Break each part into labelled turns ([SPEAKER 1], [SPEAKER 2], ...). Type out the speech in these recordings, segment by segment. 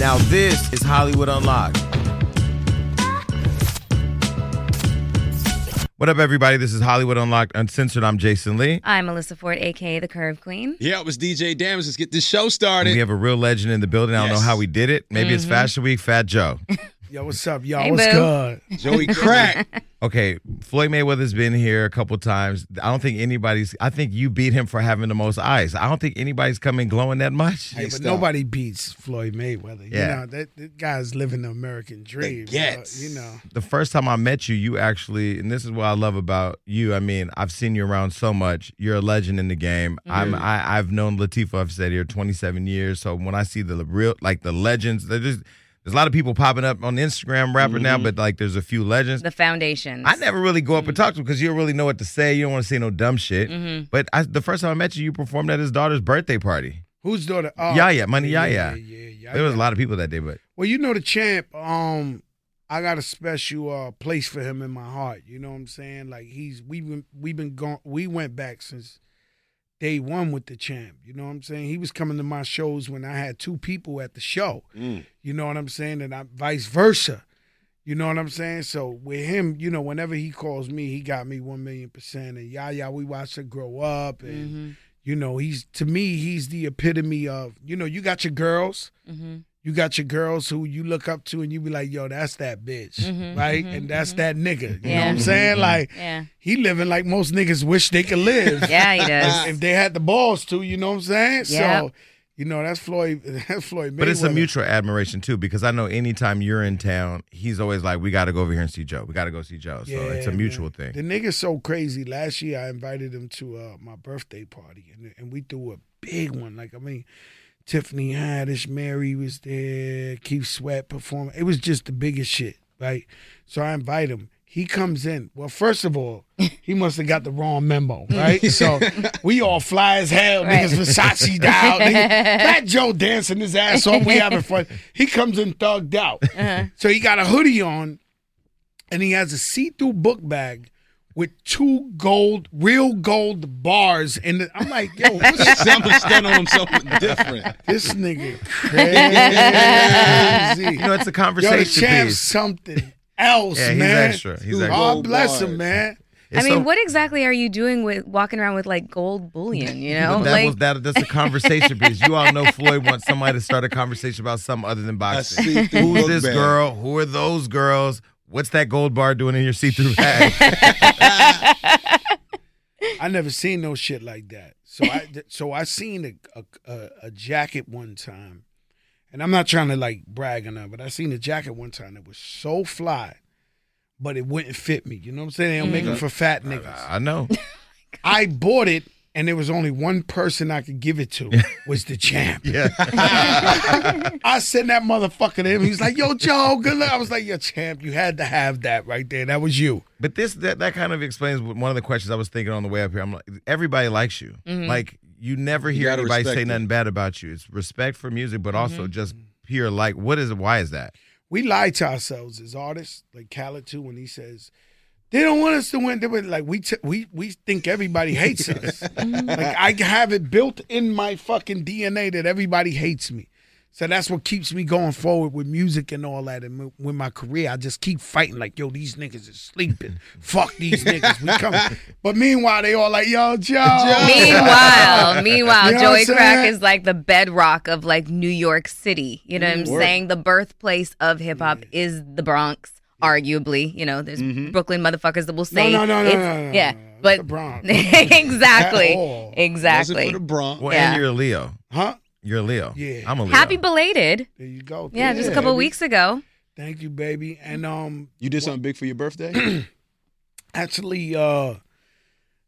[SPEAKER 1] Now this is Hollywood Unlocked. What up, everybody? This is Hollywood Unlocked Uncensored. I'm Jason Lee.
[SPEAKER 2] I'm Melissa Ford, aka the Curve Queen.
[SPEAKER 3] Yeah, it was DJ Damage. Let's get this show
[SPEAKER 1] And
[SPEAKER 3] started.
[SPEAKER 1] we have a real legend in the building. I don't know how we did it. Maybe it's mm-hmm. Fashion Week, Fat Joe.
[SPEAKER 4] Yo, what's up, y'all?
[SPEAKER 2] Hey,
[SPEAKER 4] what's
[SPEAKER 2] boo.
[SPEAKER 4] good?
[SPEAKER 3] Joey Crack.
[SPEAKER 1] Okay, Floyd Mayweather's been here a couple times. I don't think anybody's. I think you beat him for having the most eyes. I don't think anybody's coming glowing that much.
[SPEAKER 4] Hey, but
[SPEAKER 3] stop.
[SPEAKER 4] nobody beats Floyd Mayweather.
[SPEAKER 1] Yeah.
[SPEAKER 4] You know, that, that guy's living the American dream. bro.
[SPEAKER 3] Gets.
[SPEAKER 4] You know.
[SPEAKER 1] the first time I met you, you actually, and this is what I love about you. I mean, I've seen you around so much. You're a legend in the game. Mm-hmm. I'm, I, I've known Latifah. I've said here 27 years. So when I see the real, like the legends, they're just, there's a lot of people popping up on Instagram rapper now, but like there's a few legends.
[SPEAKER 2] The foundations.
[SPEAKER 1] I never really go up and talk to him because you don't really know what to say. You don't want to say no dumb shit. But I, the first time I met you, you performed at his daughter's birthday party.
[SPEAKER 4] Whose daughter? Oh,
[SPEAKER 1] Yaya, Money
[SPEAKER 4] yeah,
[SPEAKER 1] Yaya.
[SPEAKER 4] Yeah, yeah, yeah.
[SPEAKER 1] There was a lot of people that day, but
[SPEAKER 4] Well, you know the champ. Um, I got a special uh place for him in my heart. You know what I'm saying? Like he's we've been we've been gone. We went back since day one with the champ. You know what I'm saying? He was coming to my shows when I had two people at the show.
[SPEAKER 3] Mm.
[SPEAKER 4] You know what I'm saying? And I, vice versa. You know what I'm saying? So with him, you know, whenever he calls me, he got me one million percent. And Yaya, we watched her grow up, and
[SPEAKER 2] Mm-hmm.
[SPEAKER 4] you know, he's to me, he's the epitome of, you know, you got your girls,
[SPEAKER 2] Mm-hmm.
[SPEAKER 4] You got your girls who you look up to, and you be like, yo, that's that bitch,
[SPEAKER 2] Mhm,
[SPEAKER 4] right?
[SPEAKER 2] mhm,
[SPEAKER 4] and that's that nigga. You know what I'm saying? Like
[SPEAKER 2] Yeah.
[SPEAKER 4] he living like most niggas wish they could live.
[SPEAKER 2] Yeah, he does.
[SPEAKER 4] if they had the balls to, you know what I'm saying? So, you know, that's Floyd. That's Floyd.
[SPEAKER 1] but it's a mutual admiration too because I know anytime you're in town, he's always like, "We got to go over here and see Joe. We got to go see Joe." So it's a mutual
[SPEAKER 4] man.
[SPEAKER 1] thing.
[SPEAKER 4] The nigga's so crazy. Last year, I invited him to uh, my birthday party, and and we threw a big one. Like I mean, Tiffany Haddish, Mary was there, Keith Sweat performing. It was just the biggest shit, right? So I invite him. He comes in. Well, first of all, he must have got the wrong memo, right? so we all fly as hell,
[SPEAKER 2] Right.
[SPEAKER 4] niggas Versace down. Nigga. Fat Joe dancing his ass off. We having fun. He comes in thugged out. Uh-huh. So he got a hoodie on, and he has a see-through book bag with two gold, real gold bars And. I'm like, yo, what's
[SPEAKER 3] Someone's done on something different.
[SPEAKER 4] this nigga crazy?
[SPEAKER 1] You know, it's a
[SPEAKER 4] Yo, the
[SPEAKER 1] conversation
[SPEAKER 4] champ's
[SPEAKER 1] piece.
[SPEAKER 4] something else,
[SPEAKER 1] Yeah, he's
[SPEAKER 4] man.
[SPEAKER 1] extra. He's
[SPEAKER 3] Ooh,
[SPEAKER 1] extra.
[SPEAKER 4] God
[SPEAKER 3] Gold
[SPEAKER 4] bless him, man.
[SPEAKER 1] It's
[SPEAKER 2] I mean,
[SPEAKER 1] so-
[SPEAKER 2] what exactly are you doing with walking around with like gold bullion? You know,
[SPEAKER 1] that
[SPEAKER 2] like
[SPEAKER 1] was that. That's a conversation piece. You all know Floyd wants somebody to start a conversation about something other than boxing. Who's this
[SPEAKER 3] bag.
[SPEAKER 1] girl? Who are those girls? What's that gold bar doing in your see-through bag?
[SPEAKER 4] I never seen no shit like that. So I so I seen a, a a a jacket one time, and I'm not trying to like brag on that, but I seen a jacket one time that was so fly, but it wouldn't fit me. You know what I'm saying? They don't make them mm-hmm. for fat niggas.
[SPEAKER 1] I know.
[SPEAKER 4] I bought it, and there was only one person I could give it to was the champ.
[SPEAKER 1] Yeah.
[SPEAKER 4] I sent that motherfucker to him. He's like, "Yo, Joe, good luck." I was like, "Yo, champ, you had to have that right there. That was you."
[SPEAKER 1] But this that, that kind of explains one of the questions I was thinking on the way up here. I'm like, everybody likes you. Mm-hmm. Like you never hear
[SPEAKER 3] gotta
[SPEAKER 1] anybody say
[SPEAKER 3] respect
[SPEAKER 1] nothing bad about you. It's respect for music, but also mm-hmm. just pure like. What is it? Why is that?
[SPEAKER 4] we lie to ourselves as artists, like Khaled too, when he says they don't want us to win. They were like we t- we we think everybody hates us. like I have it built in my fucking DNA that everybody hates me. So that's what keeps me going forward with music and all that. And with my career, I just keep fighting like, yo, these niggas is sleeping. Fuck these niggas. We come. But meanwhile, they all like, yo, Joe.
[SPEAKER 2] Meanwhile, meanwhile,
[SPEAKER 4] You know
[SPEAKER 2] Joey Crack is like the bedrock of like New York City. You know what I'm
[SPEAKER 3] Word.
[SPEAKER 2] saying? The birthplace of hip hop is the Bronx, arguably. You know, there's Brooklyn motherfuckers that will say
[SPEAKER 4] no, no, no,
[SPEAKER 2] it's-
[SPEAKER 4] no, no,
[SPEAKER 2] yeah,
[SPEAKER 4] no, no.
[SPEAKER 2] But
[SPEAKER 4] the Bronx.
[SPEAKER 2] exactly,
[SPEAKER 4] At all.
[SPEAKER 3] Was it
[SPEAKER 2] exactly.
[SPEAKER 3] for the Bronx?
[SPEAKER 1] Well,
[SPEAKER 2] Yeah.
[SPEAKER 1] and you're a Leo.
[SPEAKER 4] Huh?
[SPEAKER 1] You're a Leo.
[SPEAKER 4] Yeah.
[SPEAKER 1] I'm a Leo.
[SPEAKER 2] Happy belated.
[SPEAKER 4] There you go.
[SPEAKER 2] Yeah, just a couple
[SPEAKER 4] baby.
[SPEAKER 2] weeks ago.
[SPEAKER 4] Thank you, baby. And um,
[SPEAKER 3] You did something big for your birthday?
[SPEAKER 4] actually uh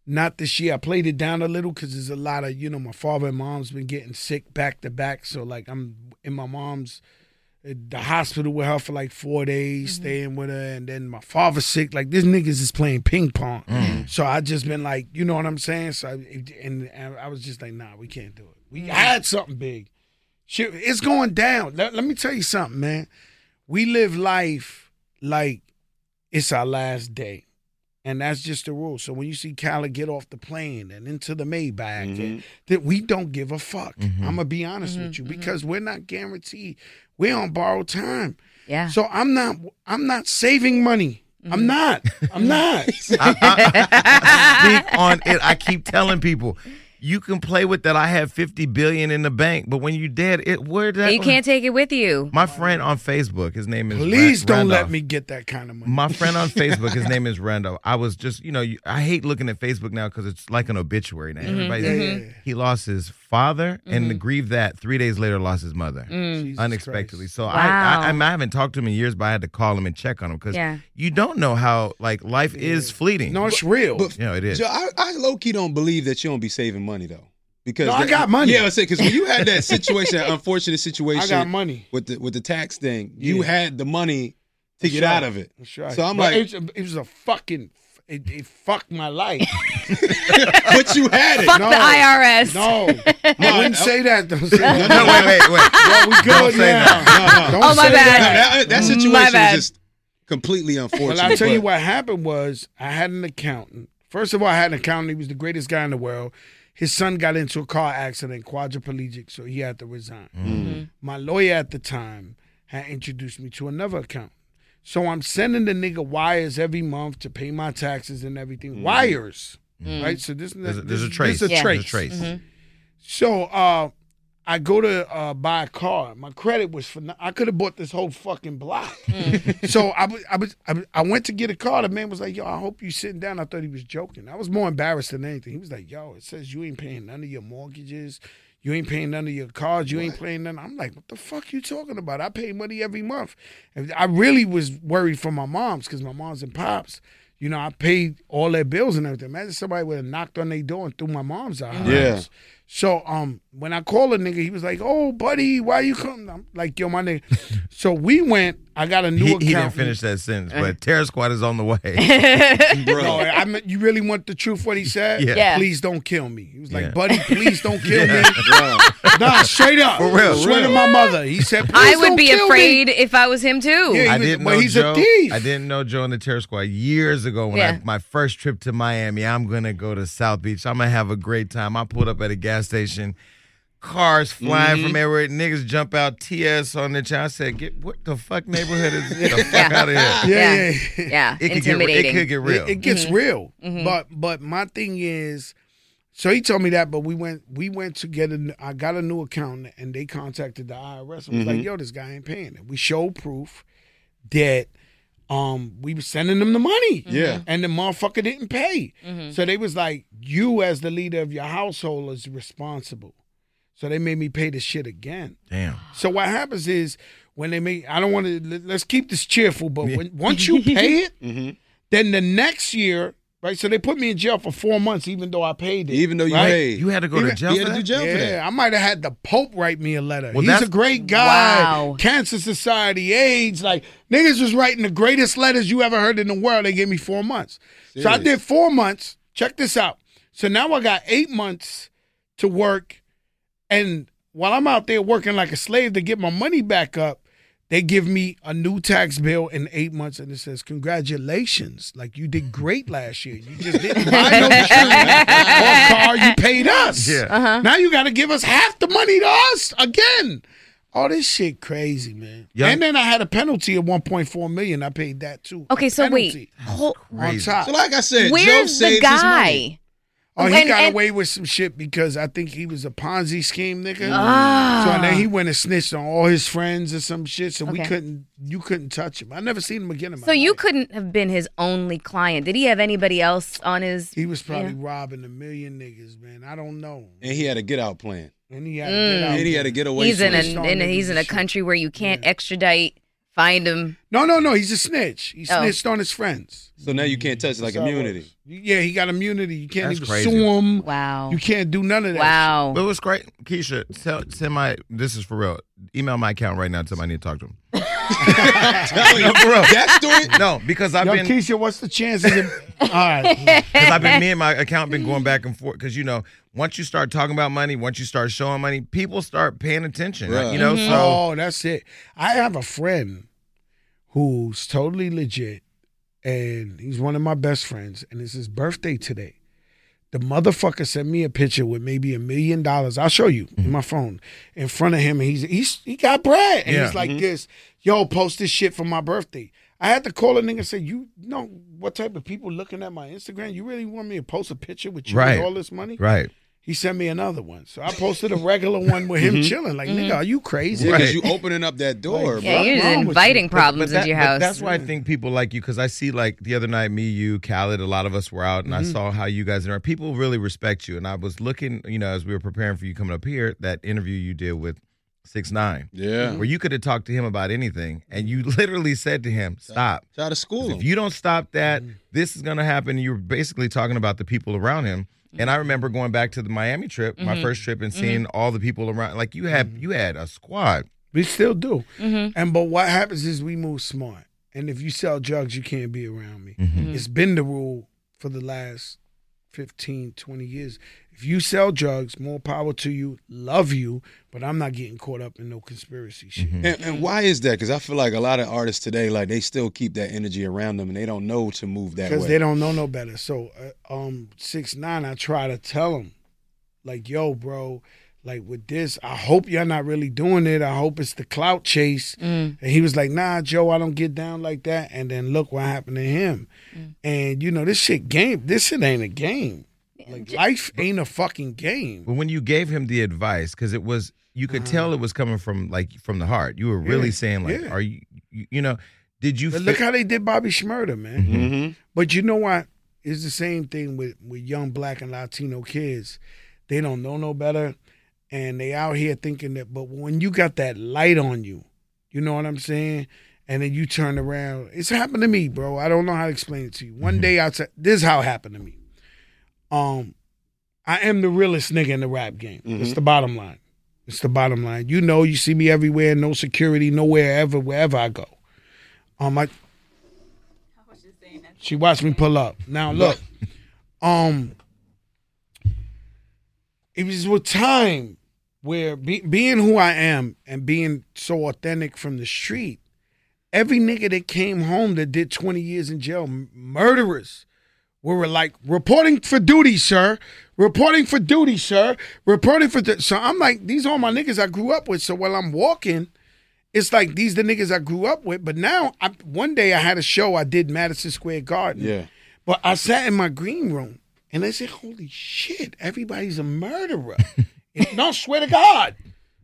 [SPEAKER 4] not this year. I played it down a little because there's a lot of you know my father and mom's been getting sick back to back. So like I'm in my mom's at the hospital with her for like four days, mm-hmm. staying with her, and then my father's sick. Like this niggas is playing ping pong. Mm. So I just been like, you know what I'm saying. So I, and, and I was just like, nah, we can't do it. We mm. had something big. Shit, it's going down. Let, let me tell you something, man. We live life like it's our last day. And that's just the rule. So when you see Khaled get off the plane and into the Maybach,
[SPEAKER 3] Mm-hmm.
[SPEAKER 4] and, that we don't give a fuck.
[SPEAKER 1] Mm-hmm.
[SPEAKER 4] I'm gonna be honest with you because we're not guaranteed. We're on borrowed time.
[SPEAKER 2] Yeah.
[SPEAKER 4] So I'm not. I'm not saving money. I'm not. I'm not.
[SPEAKER 1] speak on it. I keep telling people, you can play with that. I have fifty billion in the bank, but when you dead, it where that
[SPEAKER 2] you can't take it with you.
[SPEAKER 1] My friend on Facebook, his name is.
[SPEAKER 4] Please
[SPEAKER 1] Ra-
[SPEAKER 4] don't let me get that kind of money.
[SPEAKER 1] My friend on Facebook, his name is Randall. I was just, you know, I hate looking at Facebook now because it's like an obituary now. Mm-hmm. Everybody's
[SPEAKER 4] Yeah, mm-hmm. yeah, yeah.
[SPEAKER 1] he lost his father and mm-hmm. grieved that three days later lost his mother mm.
[SPEAKER 4] Jesus
[SPEAKER 1] unexpectedly.
[SPEAKER 4] Christ.
[SPEAKER 1] So I,
[SPEAKER 2] Wow.
[SPEAKER 1] I, I, mean, I haven't talked to him in years, but I had to call him and check on him because
[SPEAKER 2] Yeah.
[SPEAKER 1] you don't know how like life is fleeting.
[SPEAKER 4] No, it's real.
[SPEAKER 3] But
[SPEAKER 1] you know it is.
[SPEAKER 3] Joe, I, I low key don't believe that you don't be saving money though. Because
[SPEAKER 4] No, I got money.
[SPEAKER 3] Yeah, I say because when you had that situation, that unfortunate situation,
[SPEAKER 4] I got money.
[SPEAKER 3] with the with the tax thing. You
[SPEAKER 4] Yeah.
[SPEAKER 3] had the money to
[SPEAKER 4] That's
[SPEAKER 3] get
[SPEAKER 4] right.
[SPEAKER 3] out of it.
[SPEAKER 4] That's right.
[SPEAKER 3] So I'm
[SPEAKER 4] But
[SPEAKER 3] like,
[SPEAKER 4] it's a- it was a fucking. It, it fucked my life.
[SPEAKER 3] but you had it.
[SPEAKER 2] Fuck
[SPEAKER 4] No.
[SPEAKER 2] the IRS.
[SPEAKER 4] No, I wouldn't say that. Don't say
[SPEAKER 1] no,
[SPEAKER 4] that.
[SPEAKER 1] no, wait, wait, wait.
[SPEAKER 4] Well, we good
[SPEAKER 1] say
[SPEAKER 4] now.
[SPEAKER 1] that.
[SPEAKER 3] No, no.
[SPEAKER 4] Don't
[SPEAKER 2] Oh, my bad.
[SPEAKER 4] that.
[SPEAKER 3] That, that situation
[SPEAKER 2] My
[SPEAKER 3] was just completely unfortunate.
[SPEAKER 4] Well, I'll tell you what happened was I had an accountant. First of all, I had an accountant. He was the greatest guy in the world. His son got into a car accident, quadriplegic, so he had to resign.
[SPEAKER 3] Mm-hmm.
[SPEAKER 4] My lawyer at the time had introduced me to another accountant. So I'm sending the nigga wires every month to pay my taxes and everything. Wires, right? So this,
[SPEAKER 1] There's a,
[SPEAKER 4] this,
[SPEAKER 1] there's a trace.
[SPEAKER 4] is a
[SPEAKER 2] Yeah.
[SPEAKER 1] There's
[SPEAKER 4] trace.
[SPEAKER 1] a trace.
[SPEAKER 4] So uh, I go to uh, buy a car. My credit was for. I could have bought this whole fucking block. so I was, I was, I was, I went to get a car. The man was like, "Yo, I hope you sitting down." I thought he was joking. I was more embarrassed than anything. He was like, "Yo, it says you ain't paying none of your mortgages." You ain't paying none of your cards. You ain't paying none. I'm like, what the fuck you talking about? I pay money every month. And I really was worried for my moms because my moms and pops, you know, I paid all their bills and everything. Imagine somebody would have knocked on their door and threw my mom's out.
[SPEAKER 3] Yeah.
[SPEAKER 4] So um, when I called a nigga, he was like, "Oh, buddy, why you come?" I'm like, "Yo, my nigga." so we went. I got a new
[SPEAKER 1] He,
[SPEAKER 4] account.
[SPEAKER 1] he didn't finish that sentence, eh. but Terror Squad is on the way.
[SPEAKER 3] bro.
[SPEAKER 4] No, I meant you really want the truth. What he said?
[SPEAKER 1] Yeah.
[SPEAKER 2] Yeah.
[SPEAKER 4] Please don't kill me. He was like,
[SPEAKER 1] Yeah.
[SPEAKER 4] "Buddy, please don't kill
[SPEAKER 1] Yeah.
[SPEAKER 4] me." Nah, straight up.
[SPEAKER 1] For real.
[SPEAKER 4] Swear to my mother. He said,
[SPEAKER 2] I would
[SPEAKER 4] don't
[SPEAKER 2] be
[SPEAKER 4] kill me."
[SPEAKER 2] afraid if I was him too.
[SPEAKER 4] Yeah.
[SPEAKER 1] I
[SPEAKER 4] was-
[SPEAKER 1] didn't
[SPEAKER 4] well,
[SPEAKER 1] know
[SPEAKER 4] he's a thief.
[SPEAKER 1] I didn't know Joe in the Terror Squad years ago when
[SPEAKER 2] Yeah.
[SPEAKER 1] I my first trip to Miami. I'm gonna go to South Beach. I'm gonna have a great time. I pulled up at a gas station. Cars flying
[SPEAKER 4] Mm-hmm.
[SPEAKER 1] from everywhere. Niggas jump out. TS on the channel. I said, "Get what the fuck neighborhood is? Get the fuck
[SPEAKER 2] Yeah.
[SPEAKER 1] out of here."
[SPEAKER 4] Yeah,
[SPEAKER 2] Yeah.
[SPEAKER 4] yeah.
[SPEAKER 2] Yeah,
[SPEAKER 1] It could get re- it could get real.
[SPEAKER 4] It, it gets
[SPEAKER 2] Mm-hmm.
[SPEAKER 4] real. But but my thing is, so he told me that, but we went we went to get a I got a new account and they contacted the IRS and was
[SPEAKER 1] Mm-hmm.
[SPEAKER 4] like, yo, this guy ain't paying it. We showed proof that um we were sending them the money.
[SPEAKER 3] Yeah.
[SPEAKER 4] And the motherfucker didn't pay.
[SPEAKER 2] Mm-hmm.
[SPEAKER 4] So they was like, you as the leader of your household is responsible. So they made me pay the shit again.
[SPEAKER 1] Damn.
[SPEAKER 4] So what happens is when they make, I don't want to. Let's keep this cheerful, but when, once you pay it,
[SPEAKER 3] Mm-hmm.
[SPEAKER 4] then the next year, right? So they put me in jail for four months, even though I paid it.
[SPEAKER 3] Even though you
[SPEAKER 4] right?
[SPEAKER 3] paid,
[SPEAKER 1] You had to go to jail
[SPEAKER 3] you
[SPEAKER 1] for
[SPEAKER 3] had to do jail for
[SPEAKER 4] Yeah,
[SPEAKER 3] that.
[SPEAKER 4] I might have had the Pope write me a letter.
[SPEAKER 1] Well,
[SPEAKER 4] He's a great guy.
[SPEAKER 2] Wow.
[SPEAKER 4] Cancer Society, AIDS, like niggas was writing the greatest letters you ever heard in the world. They gave me four months. So I did four months. Check this out. So now I got eight months to work, and while I'm out there working like a slave to get my money back up, they give me a new tax bill in eight months, and it says, "Congratulations! Like you did great last year. You just didn't buy no shoes or car. You paid us.
[SPEAKER 1] Yeah.
[SPEAKER 2] Uh-huh.
[SPEAKER 4] Now you got to give us half the money to us again. All this shit crazy, man.
[SPEAKER 1] Young-
[SPEAKER 4] and then I had a penalty of 1.4 million. I paid that too.
[SPEAKER 2] Okay, so
[SPEAKER 4] Penalty
[SPEAKER 2] wait. Hold,
[SPEAKER 4] on
[SPEAKER 1] Crazy.
[SPEAKER 4] top.
[SPEAKER 3] So like I said, Joe
[SPEAKER 2] where's
[SPEAKER 3] saves
[SPEAKER 2] the
[SPEAKER 3] his money.
[SPEAKER 2] guy?
[SPEAKER 4] Oh, he
[SPEAKER 2] And-
[SPEAKER 4] got
[SPEAKER 2] and-
[SPEAKER 4] away with some shit because I think he was a Ponzi scheme nigga.
[SPEAKER 2] Ah.
[SPEAKER 4] So then he went and snitched on all his friends or some shit. So we couldn't, you couldn't touch him. I never seen him again in my
[SPEAKER 2] So you couldn't have been his only client. Did he have anybody else on his?
[SPEAKER 4] He was probably robbing a million niggas, man. I don't know.
[SPEAKER 3] And he had a get out plan.
[SPEAKER 4] And he had to get out.
[SPEAKER 3] And he had to get away.
[SPEAKER 2] He's in a,
[SPEAKER 3] it.
[SPEAKER 4] Snitched on
[SPEAKER 2] in a he's in a country where you can't extradite. Find him.
[SPEAKER 4] No, no, no. He's a snitch. He
[SPEAKER 2] Oh.
[SPEAKER 4] snitched on his friends.
[SPEAKER 3] So now you can't touch like
[SPEAKER 4] That's
[SPEAKER 3] immunity.
[SPEAKER 4] Yeah, he got immunity. You can't
[SPEAKER 1] That's
[SPEAKER 4] even
[SPEAKER 1] crazy.
[SPEAKER 4] sue him.
[SPEAKER 2] Wow.
[SPEAKER 4] You can't do none of that.
[SPEAKER 2] Wow.
[SPEAKER 1] But it was great. Keisha, tell, send my, this is for real. Email my account right now. Tell me I need to talk to him.
[SPEAKER 3] Tell you,
[SPEAKER 1] No, for real.
[SPEAKER 3] that story.
[SPEAKER 1] No, because I've
[SPEAKER 4] Yo,
[SPEAKER 1] been,
[SPEAKER 4] Keisha, what's the chances? Of, all right.
[SPEAKER 1] because I've been, me and my account been going back and forth. Because, you know, once you start talking about money, once you start showing money, people start paying attention.
[SPEAKER 3] Right.
[SPEAKER 1] You know,
[SPEAKER 2] Mm-hmm.
[SPEAKER 1] so.
[SPEAKER 4] Oh, that's it. I have a friend who's totally legit, and he's one of my best friends, and it's his birthday today. The motherfucker sent me a picture with maybe a million dollars. I'll show you in mm-hmm. my phone in front of him, and he's he's he got bread, and
[SPEAKER 1] Yeah.
[SPEAKER 4] he's like mm-hmm. this. Yo, post this shit for my birthday. I had to call a nigga and say, you know what type of people looking at my Instagram? You really want me to post a picture with you
[SPEAKER 1] Right.
[SPEAKER 4] with all this money?
[SPEAKER 1] Right.
[SPEAKER 4] He sent me another one. So I posted a regular one with him mm-hmm. chilling. Like, nigga, mm-hmm. are you crazy?
[SPEAKER 3] Yeah, because
[SPEAKER 1] Right.
[SPEAKER 3] you opening up that door,
[SPEAKER 4] Like,
[SPEAKER 2] Yeah, you're
[SPEAKER 4] wrong
[SPEAKER 2] just
[SPEAKER 4] with
[SPEAKER 2] inviting
[SPEAKER 4] you?
[SPEAKER 2] problems
[SPEAKER 1] that-
[SPEAKER 2] into your house.
[SPEAKER 1] That's why I think people like you because I see like the other night, me, you, Khaled, a lot of us were out, and I mm-hmm. saw how you guys are. People really respect you, and I was looking, you know, as we were preparing for you coming up here, that interview you did with Six Nine,
[SPEAKER 3] Yeah.
[SPEAKER 1] where you could have talked to him about anything, and you literally said to him, "Stop."
[SPEAKER 3] Try to school him.
[SPEAKER 1] If you don't stop that, this is going to happen. You're basically talking about the people around him. And I remember going back to the Miami trip, my mm-hmm. first trip, and mm-hmm. seeing all the people around. Like you had, mm-hmm. you had a squad.
[SPEAKER 4] We still do. And but what happens is we move smart. And if you sell drugs, you can't be around me. It's been the rule for the last 15, 20 years. If you sell drugs, more power to you, love you, but I'm not getting caught up in no conspiracy shit.
[SPEAKER 3] and, and why is that? Because I feel like a lot of artists today, like they still keep that energy around them, and they don't know to move that
[SPEAKER 4] because
[SPEAKER 3] way.
[SPEAKER 4] they don't know no better. So, uh, um, six nine, I try to tell him, like, yo, bro, like with this, I hope you're not really doing it. I hope it's the clout chase. Mm. And he was like, nah, Joe, I don't get down like that. And then look what happened to him. Mm. And you know, this shit game. This shit ain't a game. Like life ain't a fucking game.
[SPEAKER 1] But when you gave him the advice, because it was, you could tell uh-huh. it was coming from like from the heart. You were really
[SPEAKER 4] Yeah,
[SPEAKER 1] saying like,
[SPEAKER 4] yeah.
[SPEAKER 1] "Are you, you, you know, did you?"
[SPEAKER 4] But
[SPEAKER 1] fi-
[SPEAKER 4] look how they did Bobby Shmurda, man.
[SPEAKER 3] hmm
[SPEAKER 4] But you know what? It's the same thing with, with young black and Latino kids. They don't know no better. And they out here thinking that, but when you got that light on you, you know what I'm saying? And then you turn around. It's happened to me, bro. I don't know how to explain it to you. One day outside, this is how it happened to me. Um, I am the realest nigga in the rap game. It's the bottom line. It's the bottom line. You know, you see me everywhere, no security, nowhere ever, wherever I go. Um, I, she watched me pull up. Now look, um, it was with time where be, being who I am and being so authentic from the street, every nigga that came home that did 20 years in jail, murderers, we were like reporting for duty, sir. Reporting for duty, sir. Reporting for du-. so I'm like these are all my niggas I grew up with. So while I'm walking, it's like these the niggas I grew up with. But now, I, one day I had a show I did Madison Square Garden.
[SPEAKER 3] Yeah.
[SPEAKER 4] But I sat in my green room and I said, "Holy shit, everybody's a murderer." no, swear to God.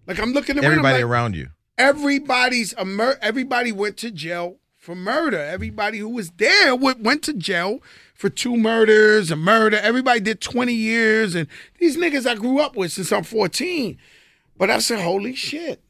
[SPEAKER 4] Like I'm looking around.
[SPEAKER 1] Everybody
[SPEAKER 4] like,
[SPEAKER 1] around you.
[SPEAKER 4] everybody's a mur- everybody went to jail for murder. Everybody who was there went, went to jail for two murders, a murder. Everybody did 20 years. And these niggas I grew up with since I'm 14. But I said, holy shit.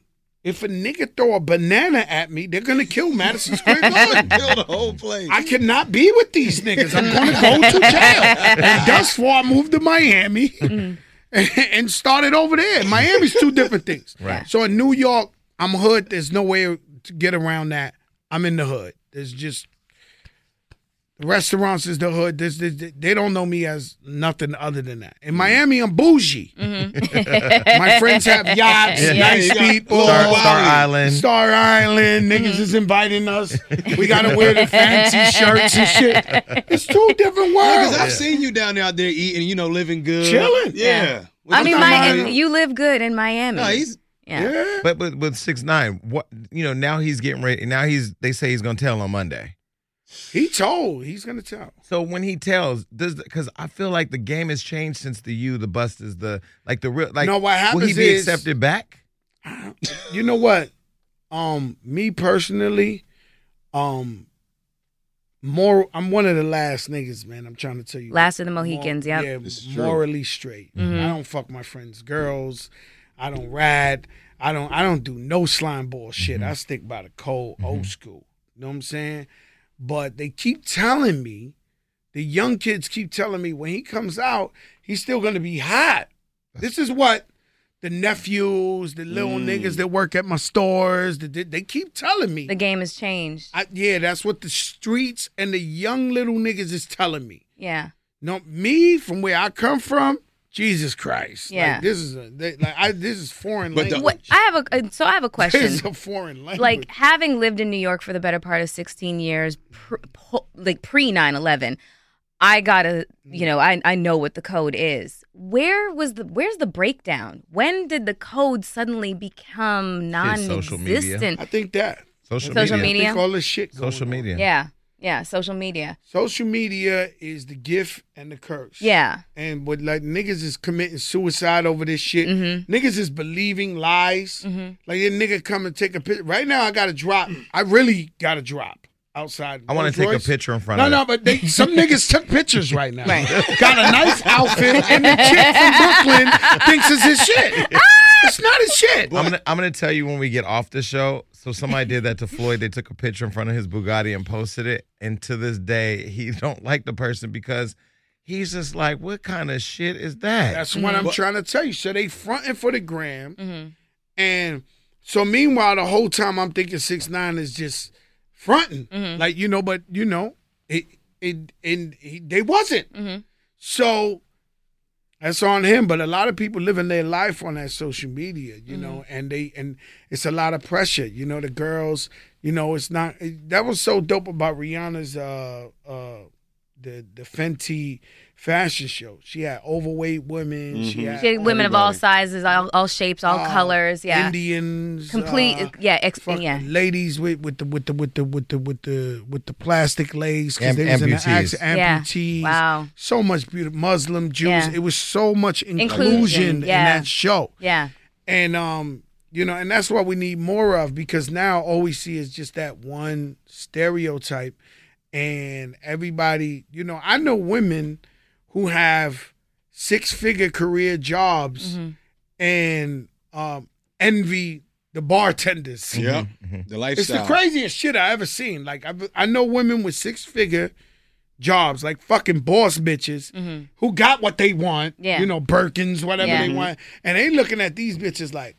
[SPEAKER 4] If a nigga throw a banana at me, they're gonna kill Madison Square Garden.
[SPEAKER 3] Kill the whole place.
[SPEAKER 4] I cannot be with these niggas. I'm gonna go to jail. And thus far, I moved to Miami mm. and started over there. Miami's two different things.
[SPEAKER 1] Right.
[SPEAKER 4] So in New York, I'm hood. There's no way to get around that. I'm in the hood. There's just restaurants is the hood. There's, there's- they don't know me as nothing other than that. In Miami, I'm bougie. Mm-hmm. My friends have yachts,
[SPEAKER 1] Yeah.
[SPEAKER 4] nice
[SPEAKER 3] Yeah, you got-
[SPEAKER 4] people.
[SPEAKER 1] Star,
[SPEAKER 3] Oh,
[SPEAKER 1] Star. Island.
[SPEAKER 4] Star Island, niggas is inviting us. We gotta wear the fancy shirts and shit. It's two different
[SPEAKER 3] Because
[SPEAKER 4] worlds.
[SPEAKER 3] I've seen you down there out there eating, you know, living good,
[SPEAKER 4] Chilling.
[SPEAKER 3] Yeah.
[SPEAKER 2] I mean, my, you live good in Miami.
[SPEAKER 3] No, he's
[SPEAKER 2] yeah.
[SPEAKER 4] Yeah.
[SPEAKER 1] But with with six nine, what you know now he's getting ready. Now he's they say he's gonna tell on Monday.
[SPEAKER 4] He told. He's gonna tell.
[SPEAKER 1] So when he tells, does because I feel like the game has changed since the you, the bust is the like the real like.
[SPEAKER 4] No, what happens
[SPEAKER 1] will he be
[SPEAKER 4] is-
[SPEAKER 1] accepted back?
[SPEAKER 4] You know what? Um, me personally, um, more. I'm one of the last niggas, man. I'm trying to tell you.
[SPEAKER 2] Last of the Mohicans,
[SPEAKER 4] Mor-
[SPEAKER 2] yep.
[SPEAKER 4] Yeah,
[SPEAKER 3] This is true.
[SPEAKER 4] morally straight. I don't fuck my friends' girls. I don't ride. I don't. I don't do no slime ball shit. I stick by the code, old school. You know what I'm saying? But they keep telling me, the young kids keep telling me when he comes out, he's still gonna be hot. This is what the nephews, the little mm. niggas that work at my stores, the, they, they keep telling me.
[SPEAKER 2] The game has changed.
[SPEAKER 4] I, yeah, that's what the streets and the young little niggas is telling me.
[SPEAKER 2] Yeah.
[SPEAKER 4] No, me from where I come from, Jesus Christ.
[SPEAKER 2] Yeah.
[SPEAKER 4] Like, this is a they, like I this is foreign
[SPEAKER 3] But the-
[SPEAKER 4] language.
[SPEAKER 2] What, I have a uh, so I have a question.
[SPEAKER 4] This is a foreign language.
[SPEAKER 2] like having lived in New York for the better part of 16 years, pr- po- like pre 9 11, I gotta, you know, I, I know what the code is. Where was the, where's the breakdown? When did the code suddenly become non
[SPEAKER 1] social media.
[SPEAKER 2] existent?
[SPEAKER 4] I think that
[SPEAKER 1] Social,
[SPEAKER 2] Social
[SPEAKER 1] media.
[SPEAKER 4] I
[SPEAKER 2] media.
[SPEAKER 4] think all this shit. going
[SPEAKER 1] Social
[SPEAKER 4] on.
[SPEAKER 1] media.
[SPEAKER 2] Yeah, yeah, social media.
[SPEAKER 4] Social media is the gift and the curse.
[SPEAKER 2] Yeah.
[SPEAKER 4] And what like niggas is committing suicide over this shit.
[SPEAKER 2] Mm-hmm.
[SPEAKER 4] Niggas is believing lies. Like a nigga come and take a picture. Right now, I got to drop. I really got to drop outside.
[SPEAKER 1] I want to take a picture in front
[SPEAKER 4] No,
[SPEAKER 1] of
[SPEAKER 4] no,
[SPEAKER 1] no,
[SPEAKER 4] but they, some niggas took pictures right now.
[SPEAKER 2] Right.
[SPEAKER 4] Got a nice outfit, and the chick from Brooklyn thinks it's his shit. It's not his shit.
[SPEAKER 1] I'm gonna I'm gonna tell you when we get off the show. So somebody did that to Floyd. They took a picture in front of his Bugatti and posted it. And to this day, he don't like the person because he's just like, what kind of shit is that?
[SPEAKER 4] That's what I'm trying to tell you. So they fronting for the gram, mm-hmm. and so meanwhile, the whole time I'm thinking six nine is just fronting, mm-hmm. like you know. But you know, it it and he, they wasn't. Mm-hmm. So that's on him. But a lot of people living their life on that social media, you know, and they and it's a lot of pressure. You know, the girls, you know, it's not. that was so dope about Rihanna's uh uh the the Fenty fashion show. She had overweight women. She had,
[SPEAKER 2] She had women of all sizes, all, all shapes, all
[SPEAKER 4] uh,
[SPEAKER 2] colors. Yeah.
[SPEAKER 4] Indians,
[SPEAKER 2] Complete.
[SPEAKER 4] uh,
[SPEAKER 2] yeah. Ex-
[SPEAKER 4] fucking
[SPEAKER 2] yeah.
[SPEAKER 4] ladies with with the with the with the with the with the with the plastic legs because
[SPEAKER 1] Am-
[SPEAKER 4] they was in the
[SPEAKER 1] amputees.
[SPEAKER 2] Yeah.
[SPEAKER 4] Amputees.
[SPEAKER 2] Wow.
[SPEAKER 4] So much beautiful Muslim Jews.
[SPEAKER 2] Yeah.
[SPEAKER 4] It was so much inclusion,
[SPEAKER 2] Inclusion,
[SPEAKER 4] in that show.
[SPEAKER 2] Yeah.
[SPEAKER 4] And um, you know, and that's what we need more of because now all we see is just that one stereotype, and everybody, you know, I know women who have six figure career jobs
[SPEAKER 2] Mm-hmm.
[SPEAKER 4] and um envy the bartenders.
[SPEAKER 3] Yeah,
[SPEAKER 1] Mm-hmm.
[SPEAKER 3] The lifestyle.
[SPEAKER 4] It's the craziest shit I ever seen. Like I, I know women with six figure jobs, like fucking boss bitches, who got what they want.
[SPEAKER 2] Mm-hmm. Yeah.
[SPEAKER 4] You know, Birkins, whatever
[SPEAKER 2] Yeah.
[SPEAKER 4] they want, and they looking at these bitches like,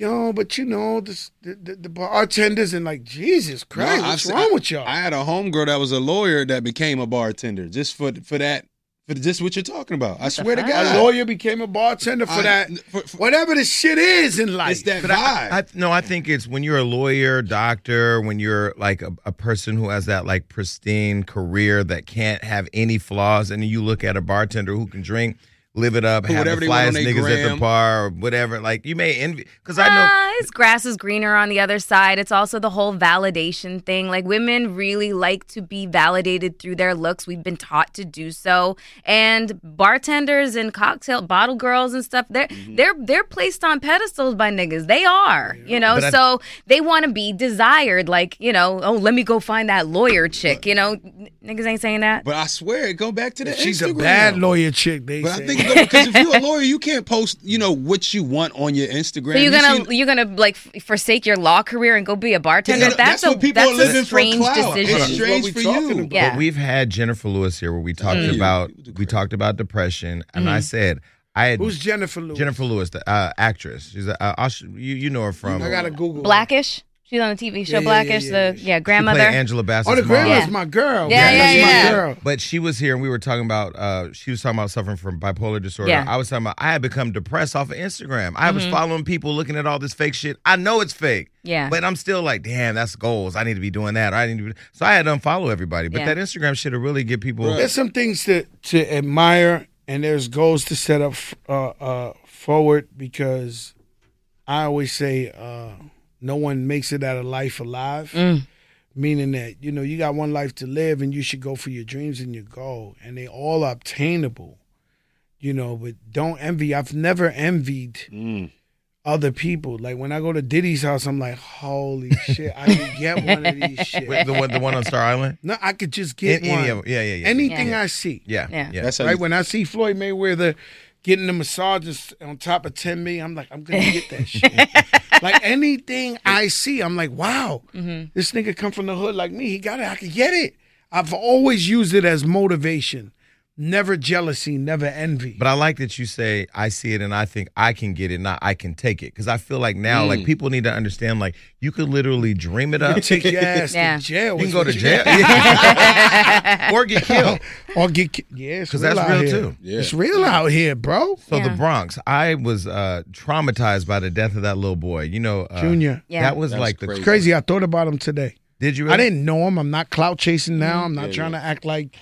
[SPEAKER 4] yo, but you know, this, the, the the bartenders and like, Jesus
[SPEAKER 3] No,
[SPEAKER 4] Christ,
[SPEAKER 3] I've
[SPEAKER 4] what's
[SPEAKER 3] se-
[SPEAKER 4] wrong with y'all?
[SPEAKER 3] I had a homegirl that was a lawyer that became a bartender just for for that for just what you're talking about. I swear to? God,
[SPEAKER 4] a lawyer became a bartender for
[SPEAKER 3] I-
[SPEAKER 4] that.
[SPEAKER 3] for- for-
[SPEAKER 4] whatever the shit is in life.
[SPEAKER 3] It's that
[SPEAKER 1] But
[SPEAKER 3] vibe.
[SPEAKER 1] I, I no, I think it's when you're a lawyer, doctor, when you're like a, a person who has that like pristine career that can't have any flaws, and you look at a bartender who can drink, live it up,
[SPEAKER 3] Put
[SPEAKER 1] have
[SPEAKER 3] whatever
[SPEAKER 1] the
[SPEAKER 3] they
[SPEAKER 1] flyest
[SPEAKER 3] they
[SPEAKER 1] niggas at the bar or whatever. Like you may envy because I know.
[SPEAKER 2] Ah, his grass is greener on the other side. It's also the whole validation thing. Like women really like to be validated through their looks. We've been taught to do so. And bartenders and cocktail bottle girls and stuff, they're
[SPEAKER 1] Mm-hmm.
[SPEAKER 2] they're they're placed on pedestals by niggas. They are, you know.
[SPEAKER 1] But I-
[SPEAKER 2] so they want to be desired. Like you know, oh, let me go find that lawyer chick. You know, niggas ain't saying that.
[SPEAKER 3] but I swear, it go back to the
[SPEAKER 4] She's
[SPEAKER 3] Instagram.
[SPEAKER 4] a bad lawyer chick. They
[SPEAKER 3] But
[SPEAKER 4] say.
[SPEAKER 3] I think because if you're a lawyer, you can't post, you know, what you want on your Instagram.
[SPEAKER 2] So you're gonna
[SPEAKER 3] see-
[SPEAKER 2] you're gonna like forsake your law career and go be a bartender?
[SPEAKER 3] Yeah,
[SPEAKER 2] that's,
[SPEAKER 3] that's
[SPEAKER 2] a
[SPEAKER 3] what people
[SPEAKER 2] that's
[SPEAKER 3] are living
[SPEAKER 2] a
[SPEAKER 3] for
[SPEAKER 2] strange
[SPEAKER 3] clout. It's
[SPEAKER 2] decision.
[SPEAKER 4] This is
[SPEAKER 3] strange
[SPEAKER 4] what we
[SPEAKER 3] for you.
[SPEAKER 4] about.
[SPEAKER 2] Yeah.
[SPEAKER 1] But we've had Jennifer Lewis here where we talked
[SPEAKER 3] you.
[SPEAKER 1] about we talked about depression, and I said I had
[SPEAKER 4] Who's Jennifer Lewis?
[SPEAKER 1] Jennifer Lewis, the uh, actress. She's a, uh, you you know her from.
[SPEAKER 4] I gotta Google. her.
[SPEAKER 2] Blackish. She's on the TV show
[SPEAKER 4] Yeah, yeah,
[SPEAKER 2] Blackish.
[SPEAKER 4] yeah, yeah.
[SPEAKER 2] The yeah grandmother.
[SPEAKER 1] played Angela Bassett's
[SPEAKER 4] Oh, the
[SPEAKER 1] mom.
[SPEAKER 4] grandma's
[SPEAKER 2] Yeah.
[SPEAKER 4] my girl.
[SPEAKER 2] Yeah,
[SPEAKER 4] That's
[SPEAKER 2] yeah,
[SPEAKER 4] my
[SPEAKER 2] yeah.
[SPEAKER 4] girl.
[SPEAKER 1] But she was here and we were talking about uh she was talking about suffering from bipolar disorder.
[SPEAKER 2] Yeah.
[SPEAKER 1] I was talking about I had become depressed off of Instagram. I
[SPEAKER 2] Mm-hmm.
[SPEAKER 1] was following people looking at all this fake shit. I know it's fake.
[SPEAKER 2] Yeah.
[SPEAKER 1] But I'm still like, damn, that's goals. I need to be doing that. I need to be so I had to unfollow everybody. But
[SPEAKER 2] Yeah.
[SPEAKER 1] that Instagram shit will really get people
[SPEAKER 4] There's some things to to admire, and there's goals to set up uh, uh, forward because I always say uh, no one makes it out of life alive. Meaning that you know you got one life to live, and you should go for your dreams and your goal, and they all obtainable. You know, but don't envy. I've never envied
[SPEAKER 3] Mm.
[SPEAKER 4] other people. Like when I go to Diddy's house, I'm like, holy shit, I could get one of these shit.
[SPEAKER 1] Wait, the one the one on Star Island?
[SPEAKER 4] No, I could just get
[SPEAKER 1] Any,
[SPEAKER 4] one.
[SPEAKER 1] any of them. Yeah, yeah, yeah.
[SPEAKER 4] Anything
[SPEAKER 2] Yeah.
[SPEAKER 4] I see.
[SPEAKER 1] yeah,
[SPEAKER 2] Yeah.
[SPEAKER 1] yeah.
[SPEAKER 3] That's
[SPEAKER 4] Right
[SPEAKER 3] you,
[SPEAKER 4] when I see Floyd Mayweather getting the massages on top of ten million, I'm like, I'm gonna get that shit. like anything I see, I'm like, wow, mm-hmm. this nigga come from the hood like me. He got it. I can get it. I've always used it as motivation, never jealousy, never envy.
[SPEAKER 1] But I like that you say I see it and I think I can get it, not I can take it. Because I feel like now,
[SPEAKER 3] Mm.
[SPEAKER 1] like people need to understand, like you could literally dream it up.
[SPEAKER 4] take your ass
[SPEAKER 2] Yeah.
[SPEAKER 4] to jail.
[SPEAKER 1] You can go to
[SPEAKER 4] you-
[SPEAKER 1] jail, or get killed.
[SPEAKER 4] or get ki- yeah,
[SPEAKER 1] Because that's real
[SPEAKER 4] here.
[SPEAKER 1] too.
[SPEAKER 3] Yeah.
[SPEAKER 4] It's real out here, bro.
[SPEAKER 1] So the Bronx, I was uh, traumatized by the death of that little boy. You know, uh,
[SPEAKER 4] Junior.
[SPEAKER 2] Yeah.
[SPEAKER 1] That was
[SPEAKER 3] That's
[SPEAKER 1] like the
[SPEAKER 3] crazy.
[SPEAKER 4] It's crazy. I thought about him today.
[SPEAKER 1] Did you?
[SPEAKER 4] I didn't know him. I'm not clout chasing now. I'm not
[SPEAKER 3] Yeah,
[SPEAKER 4] trying
[SPEAKER 3] yeah.
[SPEAKER 4] to act like,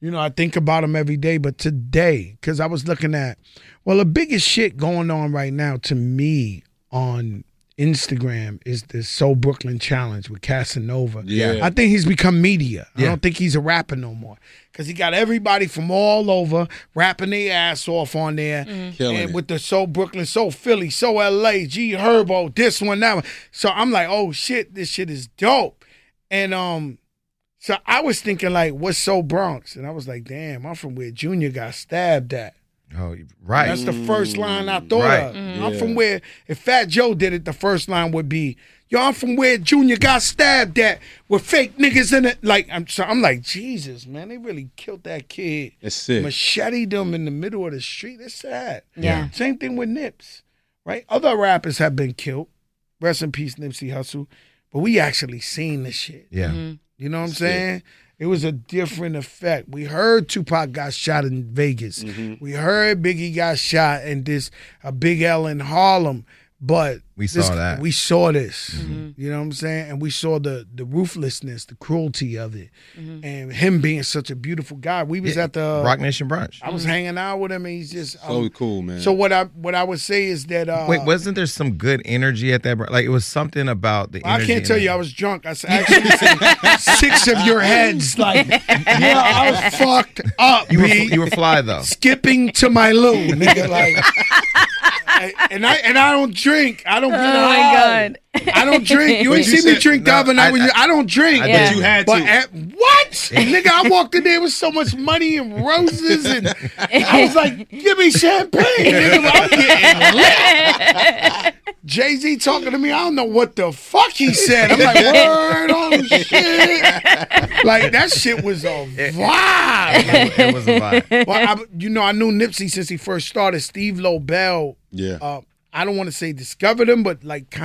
[SPEAKER 4] you know, I think about him every day. But today, because I was looking at, well, the biggest shit going on right now to me on Instagram is the So Brooklyn Challenge with Casanova.
[SPEAKER 3] Yeah.
[SPEAKER 4] I think he's become media. I don't think he's a rapper no more. Because he got everybody from all over rapping their ass off on there.
[SPEAKER 3] Killing
[SPEAKER 4] and
[SPEAKER 3] it.
[SPEAKER 4] with the So Brooklyn, So Philly, So LA, G Herbo, this one, that one. So I'm like, oh shit, this shit is dope. And um, so I was thinking like, what's so Bronx? And I was like, damn, I'm from where Junior got stabbed at.
[SPEAKER 1] Oh, right.
[SPEAKER 4] That's the first line I thought
[SPEAKER 1] Right.
[SPEAKER 4] of. I'm mm-hmm.
[SPEAKER 3] Yeah.
[SPEAKER 4] from where if Fat Joe did it, the first line would be, "Yo, I'm from where Junior got stabbed at with fake niggas in it." Like I'm, so I'm like, Jesus, man, they really killed that kid,
[SPEAKER 3] It's sick.
[SPEAKER 4] macheted him in the middle of the street. It's sad.
[SPEAKER 2] Yeah.
[SPEAKER 4] Same thing with Nips, right? Other rappers have been killed. Rest in peace, Nipsey Hussle. But we actually seen this shit.
[SPEAKER 1] yeah. Mm-hmm.
[SPEAKER 4] You know what I'm saying? It was a different effect. We heard Tupac got shot in Vegas. Mm-hmm. We heard Biggie got shot in this a Big L in Harlem. But
[SPEAKER 1] We
[SPEAKER 4] this-
[SPEAKER 1] saw that.
[SPEAKER 4] We saw this. You know what I'm saying? And we saw the the ruthlessness, the cruelty of it, and him being such a beautiful guy. We was at the
[SPEAKER 1] Roc Nation brunch.
[SPEAKER 4] I was hanging out with him, and he's just
[SPEAKER 3] So
[SPEAKER 4] um,
[SPEAKER 3] cool, man.
[SPEAKER 4] So what I what I would say is that uh,
[SPEAKER 1] Wait, wasn't there some good energy at that? br- Like it was something about the.
[SPEAKER 4] I can't tell
[SPEAKER 1] the-
[SPEAKER 4] you I was drunk. I s- actually said six of your heads. Like, yeah, I was fucked up.
[SPEAKER 1] You were
[SPEAKER 4] B.
[SPEAKER 1] you were fly though.
[SPEAKER 4] skipping to my loo, nigga. Like, I- and I and I don't drink. I don't
[SPEAKER 2] Oh my
[SPEAKER 4] high.
[SPEAKER 2] God.
[SPEAKER 4] I don't drink. You
[SPEAKER 3] But
[SPEAKER 4] ain't
[SPEAKER 3] you
[SPEAKER 4] see me drink the
[SPEAKER 1] no,
[SPEAKER 4] other night.
[SPEAKER 1] I-
[SPEAKER 4] when you, I don't drink.
[SPEAKER 1] I
[SPEAKER 2] Yeah.
[SPEAKER 3] But you had
[SPEAKER 4] But
[SPEAKER 3] to.
[SPEAKER 4] at, what? nigga, I walked in there with so much money and roses, and I was like, "Give me champagne, nigga. I'm getting lit." Jay Z talking to me. I don't know what the fuck he said. I'm like, "Word on shit." Like that shit was a vibe.
[SPEAKER 1] it was a vibe.
[SPEAKER 4] well, I, you know, I knew Nipsey since he first started. Steve Lobel.
[SPEAKER 3] Yeah.
[SPEAKER 4] Uh, I don't want to say discovered him, but like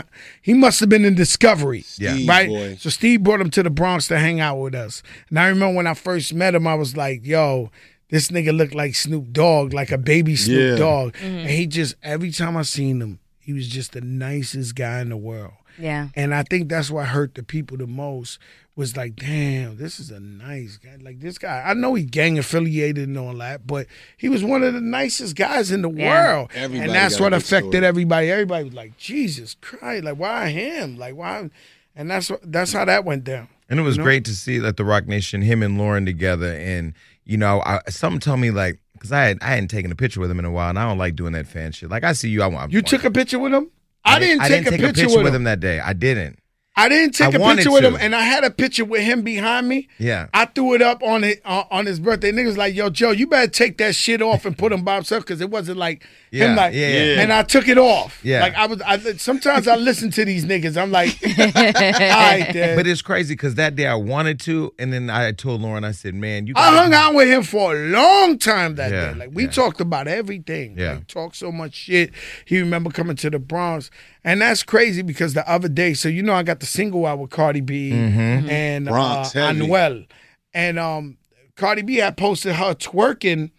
[SPEAKER 4] he must have been in Discovery.
[SPEAKER 1] Yeah.
[SPEAKER 3] Steve,
[SPEAKER 4] right.
[SPEAKER 3] boy.
[SPEAKER 4] So Steve brought him to the Bronx to hang out with us. And I remember when I first met him, I was like, "Yo, this nigga looked like Snoop Dogg, like a baby Snoop
[SPEAKER 3] Yeah.
[SPEAKER 4] Dogg." And he just every time I seen him, he was just the nicest guy in the world.
[SPEAKER 2] Yeah.
[SPEAKER 4] And I think that's what hurt the people the most was like, damn, this is a nice guy. Like this guy, I know he gang affiliated and all that, but he was one of the nicest guys in the
[SPEAKER 2] Yeah.
[SPEAKER 4] world.
[SPEAKER 3] Everybody
[SPEAKER 4] and that's
[SPEAKER 3] got a
[SPEAKER 4] what affected
[SPEAKER 3] story.
[SPEAKER 4] everybody. Everybody was like, Jesus Christ, like why him? Like why? And that's that's how that went down.
[SPEAKER 1] And it was
[SPEAKER 4] You know?
[SPEAKER 1] great to see that the Roc Nation, him and Lauren together, and you know, I, something told me like, because I had I hadn't taken a picture with him in a while, and I don't like doing that fan shit. Like I see you, I want.
[SPEAKER 4] You took a picture with him? I, didn't,
[SPEAKER 1] I
[SPEAKER 4] take,
[SPEAKER 1] didn't
[SPEAKER 4] a, picture with him.
[SPEAKER 1] that day. I didn't.
[SPEAKER 4] I didn't take
[SPEAKER 1] I
[SPEAKER 4] a picture with
[SPEAKER 1] to.
[SPEAKER 4] him, and I had a picture with him behind me.
[SPEAKER 1] Yeah.
[SPEAKER 4] I threw it up on it uh, on his birthday. Niggas like, yo, Joe, you better take that shit off and put him by himself because it wasn't like
[SPEAKER 1] Yeah,
[SPEAKER 4] him. Like,
[SPEAKER 1] yeah, yeah.
[SPEAKER 4] and I took it off.
[SPEAKER 1] Yeah.
[SPEAKER 4] like I was. I, sometimes I listen to these niggas. I'm like, all right, then.
[SPEAKER 1] But it's crazy because that day I wanted to, and then I told Lauren, I said, "Man, you."
[SPEAKER 4] I hung out with him for a long time that
[SPEAKER 1] Yeah,
[SPEAKER 4] day. Like we talked about everything.
[SPEAKER 1] Yeah.
[SPEAKER 4] Like, talked so much shit. He remember coming to the Bronx. And that's crazy because the other day, so you know I got the single out with Cardi B
[SPEAKER 1] Mm-hmm.
[SPEAKER 4] and
[SPEAKER 3] Bronx,
[SPEAKER 4] uh,
[SPEAKER 3] heavy.
[SPEAKER 4] Anuel. And um Cardi B had posted her twerking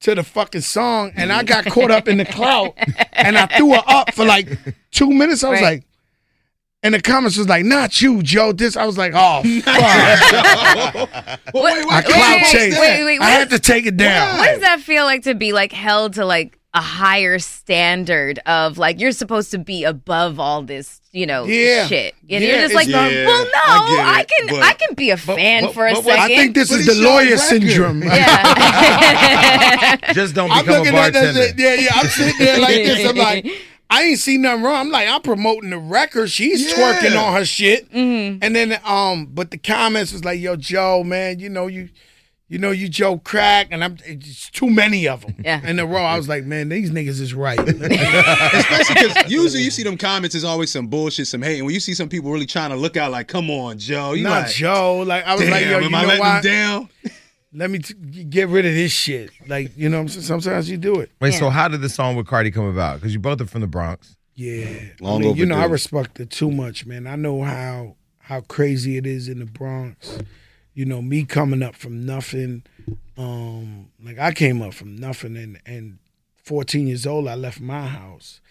[SPEAKER 4] to the fucking song and I got caught up in the clout and I threw her up for like two minutes. I was
[SPEAKER 2] Right.
[SPEAKER 4] like, and the comments was like, not you, Joe. This I was like, oh fuck.
[SPEAKER 2] What,
[SPEAKER 4] I
[SPEAKER 2] wait,
[SPEAKER 4] clout
[SPEAKER 2] wait,
[SPEAKER 4] chased.
[SPEAKER 2] Wait, wait,
[SPEAKER 4] I
[SPEAKER 2] what,
[SPEAKER 4] had to take it down.
[SPEAKER 2] what does that feel like to be like held to like a higher standard of like you're supposed to be above all this, you know,
[SPEAKER 4] Yeah.
[SPEAKER 2] shit. And
[SPEAKER 4] Yeah,
[SPEAKER 2] you're just like,
[SPEAKER 3] not-
[SPEAKER 2] well, no,
[SPEAKER 3] I
[SPEAKER 2] I, can,
[SPEAKER 3] but-
[SPEAKER 2] I can be a fan
[SPEAKER 1] but-
[SPEAKER 2] for a
[SPEAKER 1] but what-
[SPEAKER 2] second.
[SPEAKER 4] I think this
[SPEAKER 3] But
[SPEAKER 4] is the lawyer
[SPEAKER 3] record.
[SPEAKER 4] syndrome.
[SPEAKER 2] yeah.
[SPEAKER 1] Just don't
[SPEAKER 4] I'm
[SPEAKER 1] become a
[SPEAKER 4] looking at that.
[SPEAKER 1] bartender.
[SPEAKER 4] Yeah, yeah. I'm sitting there like this. I'm like, I ain't seen nothing wrong. I'm like, I'm promoting the record. She's
[SPEAKER 3] Yeah.
[SPEAKER 4] twerking on her shit.
[SPEAKER 2] Mm-hmm.
[SPEAKER 4] And then, um, but the comments was like, "Yo, Joe, man, you know you, you know you Joe crack," and I'm it's too many of them
[SPEAKER 2] Yeah.
[SPEAKER 4] in a row. I was like, man, these niggas is right.
[SPEAKER 3] Especially because usually you see them comments is always some bullshit, some hate. And when you see some people really trying to look out, like, come on, Joe. You
[SPEAKER 4] Not
[SPEAKER 3] like,
[SPEAKER 4] Joe. Like I was
[SPEAKER 3] damn,
[SPEAKER 4] like, yo, you
[SPEAKER 3] am I
[SPEAKER 4] know
[SPEAKER 3] letting
[SPEAKER 4] why?
[SPEAKER 3] them down?
[SPEAKER 4] let me t- get rid of this shit. Like you know, what I'm saying? sometimes you do it.
[SPEAKER 1] Wait,
[SPEAKER 2] Yeah.
[SPEAKER 1] so how did the song with Cardi come about? Because you both are from the Bronx.
[SPEAKER 4] Yeah,
[SPEAKER 3] Long
[SPEAKER 4] I mean, you know, I respect it too much, man. I know how how crazy it is in the Bronx. You know, me coming up from nothing. Um, like I came up from nothing, and and 14 years old, I left my house,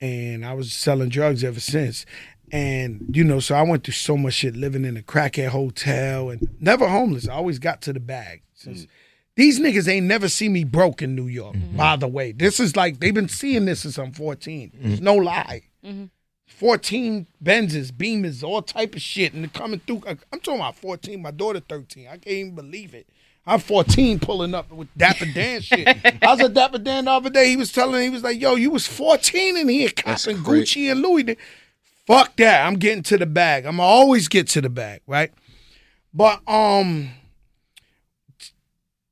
[SPEAKER 4] and I was selling drugs ever since. And you know, so I went through so much shit, living in a crackhead hotel, and never homeless. I always got to the bag. Since mm. these niggas ain't never see me broke in New York. Mm-hmm. By the way, this is like they've been seeing this since I'm 14. It's mm. no lie. Mm-hmm. 14 Benzes, Beamers, all type of shit, and they're coming through. I'm talking about 14. My daughter 13. I can't even believe it. I'm 14 pulling up with Dapper Dan shit. I was at Dapper Dan the other day. He was telling he was like, "Yo, you was 14 in here copping Gucci and Louis." Fuck that. I'm getting to the bag. I'm always get to the bag, right? But um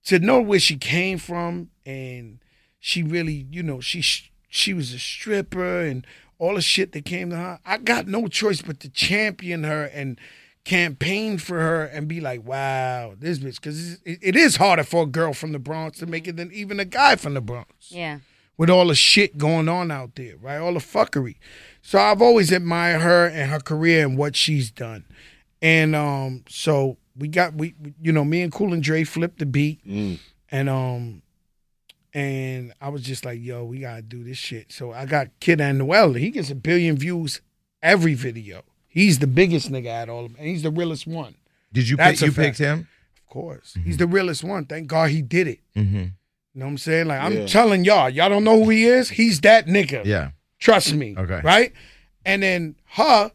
[SPEAKER 4] to know where she came from and she really, you know, she she was a stripper and all the shit that came to her. I got no choice but to champion her and campaign for her and be like, wow, this bitch, because it, it is harder for a girl from the Bronx to make it than even a guy from the Bronx
[SPEAKER 2] Yeah.
[SPEAKER 4] with all the shit going on out there, right? All the fuckery. So I've always admired her and her career and what she's done. And um, so we got we you know, me and Cool and Dre flipped the beat
[SPEAKER 3] Mm.
[SPEAKER 4] and um and I was just like, yo, we gotta do this shit. So I got Kid and Noel. He gets a billion views every video. He's the biggest nigga at all of them, and he's the realest one.
[SPEAKER 1] Did you
[SPEAKER 4] That's
[SPEAKER 1] pick,
[SPEAKER 4] a
[SPEAKER 1] you picked him?
[SPEAKER 4] Of course. He's the realest one. Thank God he did it.
[SPEAKER 1] Mm-hmm.
[SPEAKER 4] You know what I'm saying? Like I'm
[SPEAKER 3] Yeah.
[SPEAKER 4] telling y'all, y'all don't know who he is. He's that nigga.
[SPEAKER 1] Yeah.
[SPEAKER 4] Trust me.
[SPEAKER 1] Okay.
[SPEAKER 4] Right? And then her,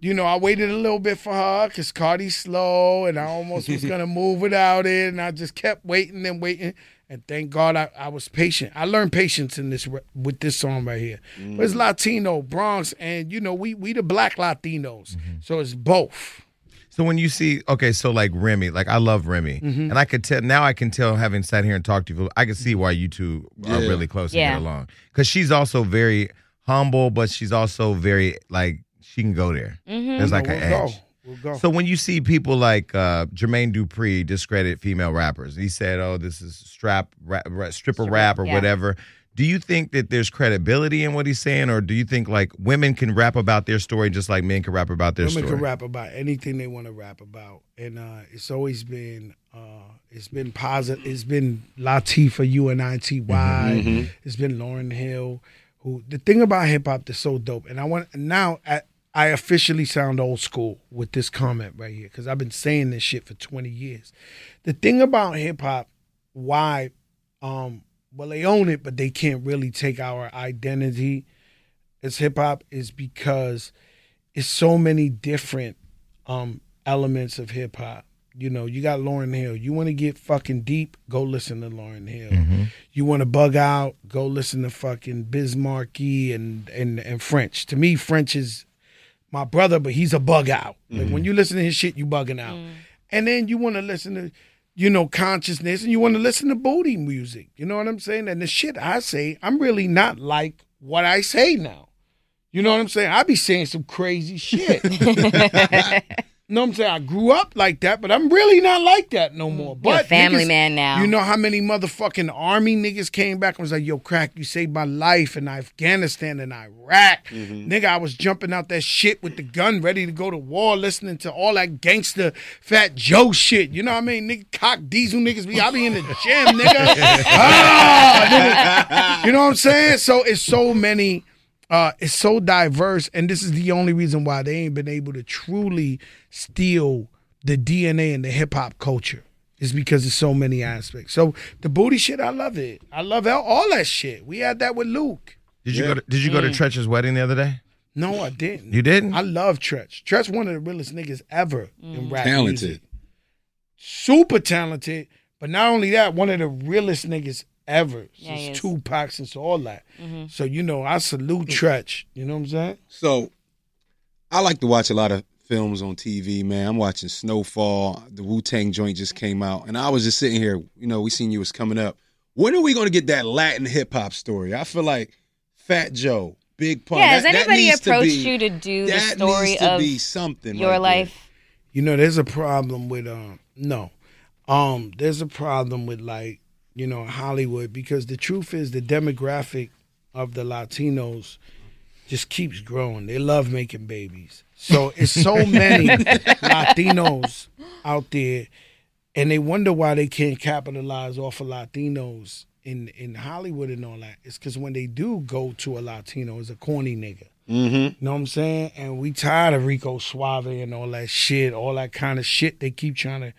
[SPEAKER 4] you know, I waited a little bit for her because Cardi's slow and I almost was going to move without it. And I just kept waiting and waiting. And thank God I, I was patient. I learned patience in this with this song right here. But it's Latino, Bronx, and you know, we we the black Latinos. So it's both.
[SPEAKER 1] So when you see, okay, so like Remy, like I love Remy,
[SPEAKER 4] Mm-hmm.
[SPEAKER 1] and I could tell now. I can tell, having sat here and talked to you, I can see why you two are
[SPEAKER 3] Yeah.
[SPEAKER 1] really close
[SPEAKER 2] Yeah.
[SPEAKER 1] and get along. Because she's also very humble, but she's also very like she can go there.
[SPEAKER 2] Mm-hmm.
[SPEAKER 1] There's like
[SPEAKER 4] we'll
[SPEAKER 1] an
[SPEAKER 4] go.
[SPEAKER 1] edge.
[SPEAKER 4] We'll go.
[SPEAKER 1] So when you see people like uh, Jermaine Dupri discredit female rappers, he said, "Oh, this is strap rap, ra- stripper rap or
[SPEAKER 2] yeah.
[SPEAKER 1] whatever." Do you think that there's credibility in what he's saying, or do you think like women can rap about their story just like men can rap about their
[SPEAKER 4] Women
[SPEAKER 1] story?
[SPEAKER 4] Women can rap about anything they want to rap about, and uh, it's always been uh, it's been positive. It's been Latifah, UNITY.
[SPEAKER 3] Mhm.
[SPEAKER 4] It's been Lauryn Hill. Who the thing about hip hop that's so dope, and I want now I, I officially sound old school with this comment right here because I've been saying this shit for twenty years. The thing about hip hop, why, um, well they own it, but they can't really take our identity as hip hop is because it's so many different um elements of hip hop. You know, you got Lauryn Hill. You want to get fucking deep, go listen to Lauryn Hill. You want to bug out, go listen to fucking Biz Markie and and and French. To me, French is my brother, but he's a bug out. Like when mm-hmm. you listen to his shit, you bugging out. Mm. And then you want to listen to, you know, consciousness, and you want to listen to booty music. You know what I'm saying? And the shit I say, I'm really not like what I say now. You know what I'm saying? I be saying some crazy shit. You know what I'm saying? I grew up like that, but I'm really not like that no more.
[SPEAKER 2] Mm. You're a
[SPEAKER 4] But
[SPEAKER 2] family
[SPEAKER 4] niggas-
[SPEAKER 2] man now.
[SPEAKER 4] You know how many motherfucking army niggas came back and was like, yo, crack, you saved my life in Afghanistan and Iraq. Nigga, I was jumping out that shit with the gun ready to go to war, listening to all that gangster fat Joe shit. You know what I mean? Nigga, cock diesel niggas be I be in the gym, nigga. ah, nigga. You know what I'm saying? So it's so many uh, it's so diverse, and this is the only reason why they ain't been able to truly steal the DNA and the hip hop culture. Is because there's so many aspects. So the booty shit, I love it. I love all, all that shit. We had that with Luke.
[SPEAKER 1] Did you
[SPEAKER 3] Yeah.
[SPEAKER 1] go? To, did you go to Treach's wedding the other day?
[SPEAKER 4] No, I didn't.
[SPEAKER 1] You didn't?
[SPEAKER 4] I love Treach. Treach one of the realest niggas ever in rap
[SPEAKER 3] Talented.
[SPEAKER 4] music. Super talented, but not only that, one of the realest niggas ever
[SPEAKER 2] Yeah, he
[SPEAKER 4] since
[SPEAKER 2] is.
[SPEAKER 4] Tupac, since all that. So you know, I salute Treach. You know what I'm saying?
[SPEAKER 3] So, I like to watch a lot of films on TV, man. I'm watching Snowfall. The Wu Tang joint just came out, and I was just sitting here. You know, we seen you was coming up. When are we going to get that Latin hip hop story? I feel like Fat Joe, Big Pun.
[SPEAKER 2] yeah, has
[SPEAKER 3] that- that
[SPEAKER 2] anybody
[SPEAKER 3] needs to be-
[SPEAKER 2] you to do the
[SPEAKER 3] that
[SPEAKER 2] story
[SPEAKER 3] needs to
[SPEAKER 2] of
[SPEAKER 3] be something
[SPEAKER 2] your
[SPEAKER 3] right there.
[SPEAKER 2] life?
[SPEAKER 4] You know, there's a problem with um no. Um, there's a problem with like you know Hollywood because the truth is the demographic of the Latinos just keeps growing. They love making babies. So it's so many Latinos out there, and they wonder why they can't capitalize off of Latinos in in Hollywood and all that. It's because when they do go to a Latino, it's a corny nigga.
[SPEAKER 3] Mm-hmm.
[SPEAKER 4] You know what I'm saying? And we tired of Rico Suave and all that shit, all that kind of shit. They keep trying to,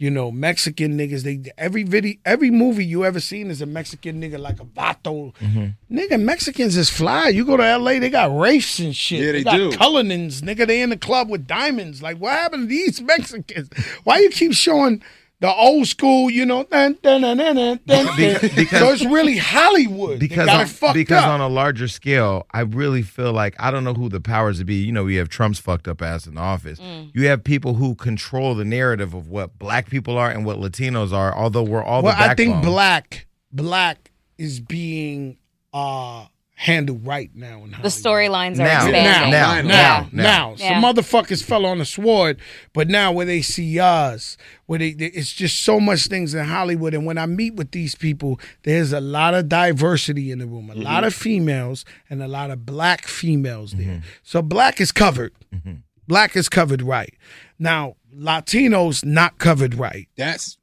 [SPEAKER 4] you know, Mexican niggas. They every video, every movie you ever seen is a Mexican nigga like a vato. Mm-hmm. Nigga, Mexicans is fly. You go to L.A., they got race and shit.
[SPEAKER 3] Yeah, they
[SPEAKER 4] got
[SPEAKER 3] do.
[SPEAKER 4] Cullinans, nigga. They in the club with diamonds. Like, what happened to these Mexicans? Why you keep showing? The old school, you know, dun, dun, dun, dun, dun, dun,
[SPEAKER 1] Because-
[SPEAKER 4] so it's really Hollywood.
[SPEAKER 1] Because
[SPEAKER 4] got
[SPEAKER 1] on,
[SPEAKER 4] it
[SPEAKER 1] because
[SPEAKER 4] up.
[SPEAKER 1] on a larger scale, I really feel like I don't know who the powers to be. You know, we have Trump's fucked up ass in the office.
[SPEAKER 2] Mm.
[SPEAKER 1] You have people who control the narrative of what black people are and what Latinos are. Although we're all
[SPEAKER 4] well,
[SPEAKER 1] the
[SPEAKER 4] I think black black is being uh handled right now in
[SPEAKER 2] The storylines are
[SPEAKER 1] Now,
[SPEAKER 2] expanding.
[SPEAKER 1] now,
[SPEAKER 4] now,
[SPEAKER 1] now,
[SPEAKER 4] now,
[SPEAKER 1] now.
[SPEAKER 4] now.
[SPEAKER 2] Yeah.
[SPEAKER 4] Some motherfuckers fell on the sword, but now where they see us, where they, they- it's just so much things in Hollywood. And when I meet with these people, there's a lot of diversity in the room, a lot mm-hmm. of females and a lot of black females there. Mm-hmm. So black is covered. Mm-hmm. Black is covered right. Now, Latinos not covered right.
[SPEAKER 3] That's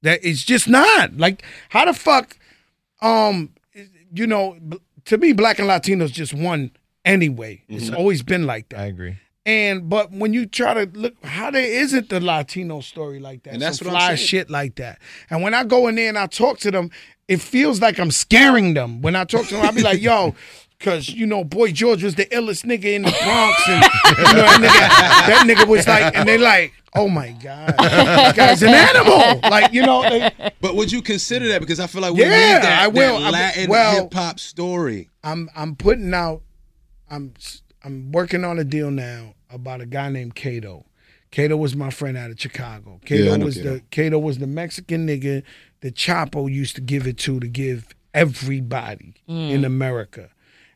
[SPEAKER 4] That it's just not like how the fuck, um, you know, b- to me, black and Latinos just one anyway. It's mm-hmm. always been like that.
[SPEAKER 1] I agree.
[SPEAKER 4] And but when you try to look, how there isn't the Latino story like that,
[SPEAKER 3] And that's
[SPEAKER 4] some fly shit like that. And when I go in there and I talk to them, it feels like I'm scaring them. When I talk to them, I'll be like, "Yo." Cause you know, Boy George was the illest nigga in the Bronx, and you know, that, nigga, that nigga was like, and they like, oh my god, that guy's an animal. Like you know, they,
[SPEAKER 3] But would you consider that? Because I feel like we
[SPEAKER 4] Yeah,
[SPEAKER 3] need that,
[SPEAKER 4] I will.
[SPEAKER 3] that
[SPEAKER 4] I-
[SPEAKER 3] Latin
[SPEAKER 4] well-
[SPEAKER 3] hip hop story.
[SPEAKER 4] I'm I'm putting out I'm I'm working on a deal now about a guy named Cato. Cato was my friend out of Chicago. Cato
[SPEAKER 3] Yeah,
[SPEAKER 4] was
[SPEAKER 3] Cato.
[SPEAKER 4] the Cato was the Mexican nigga that Chapo used to give it to to give everybody mm. in America.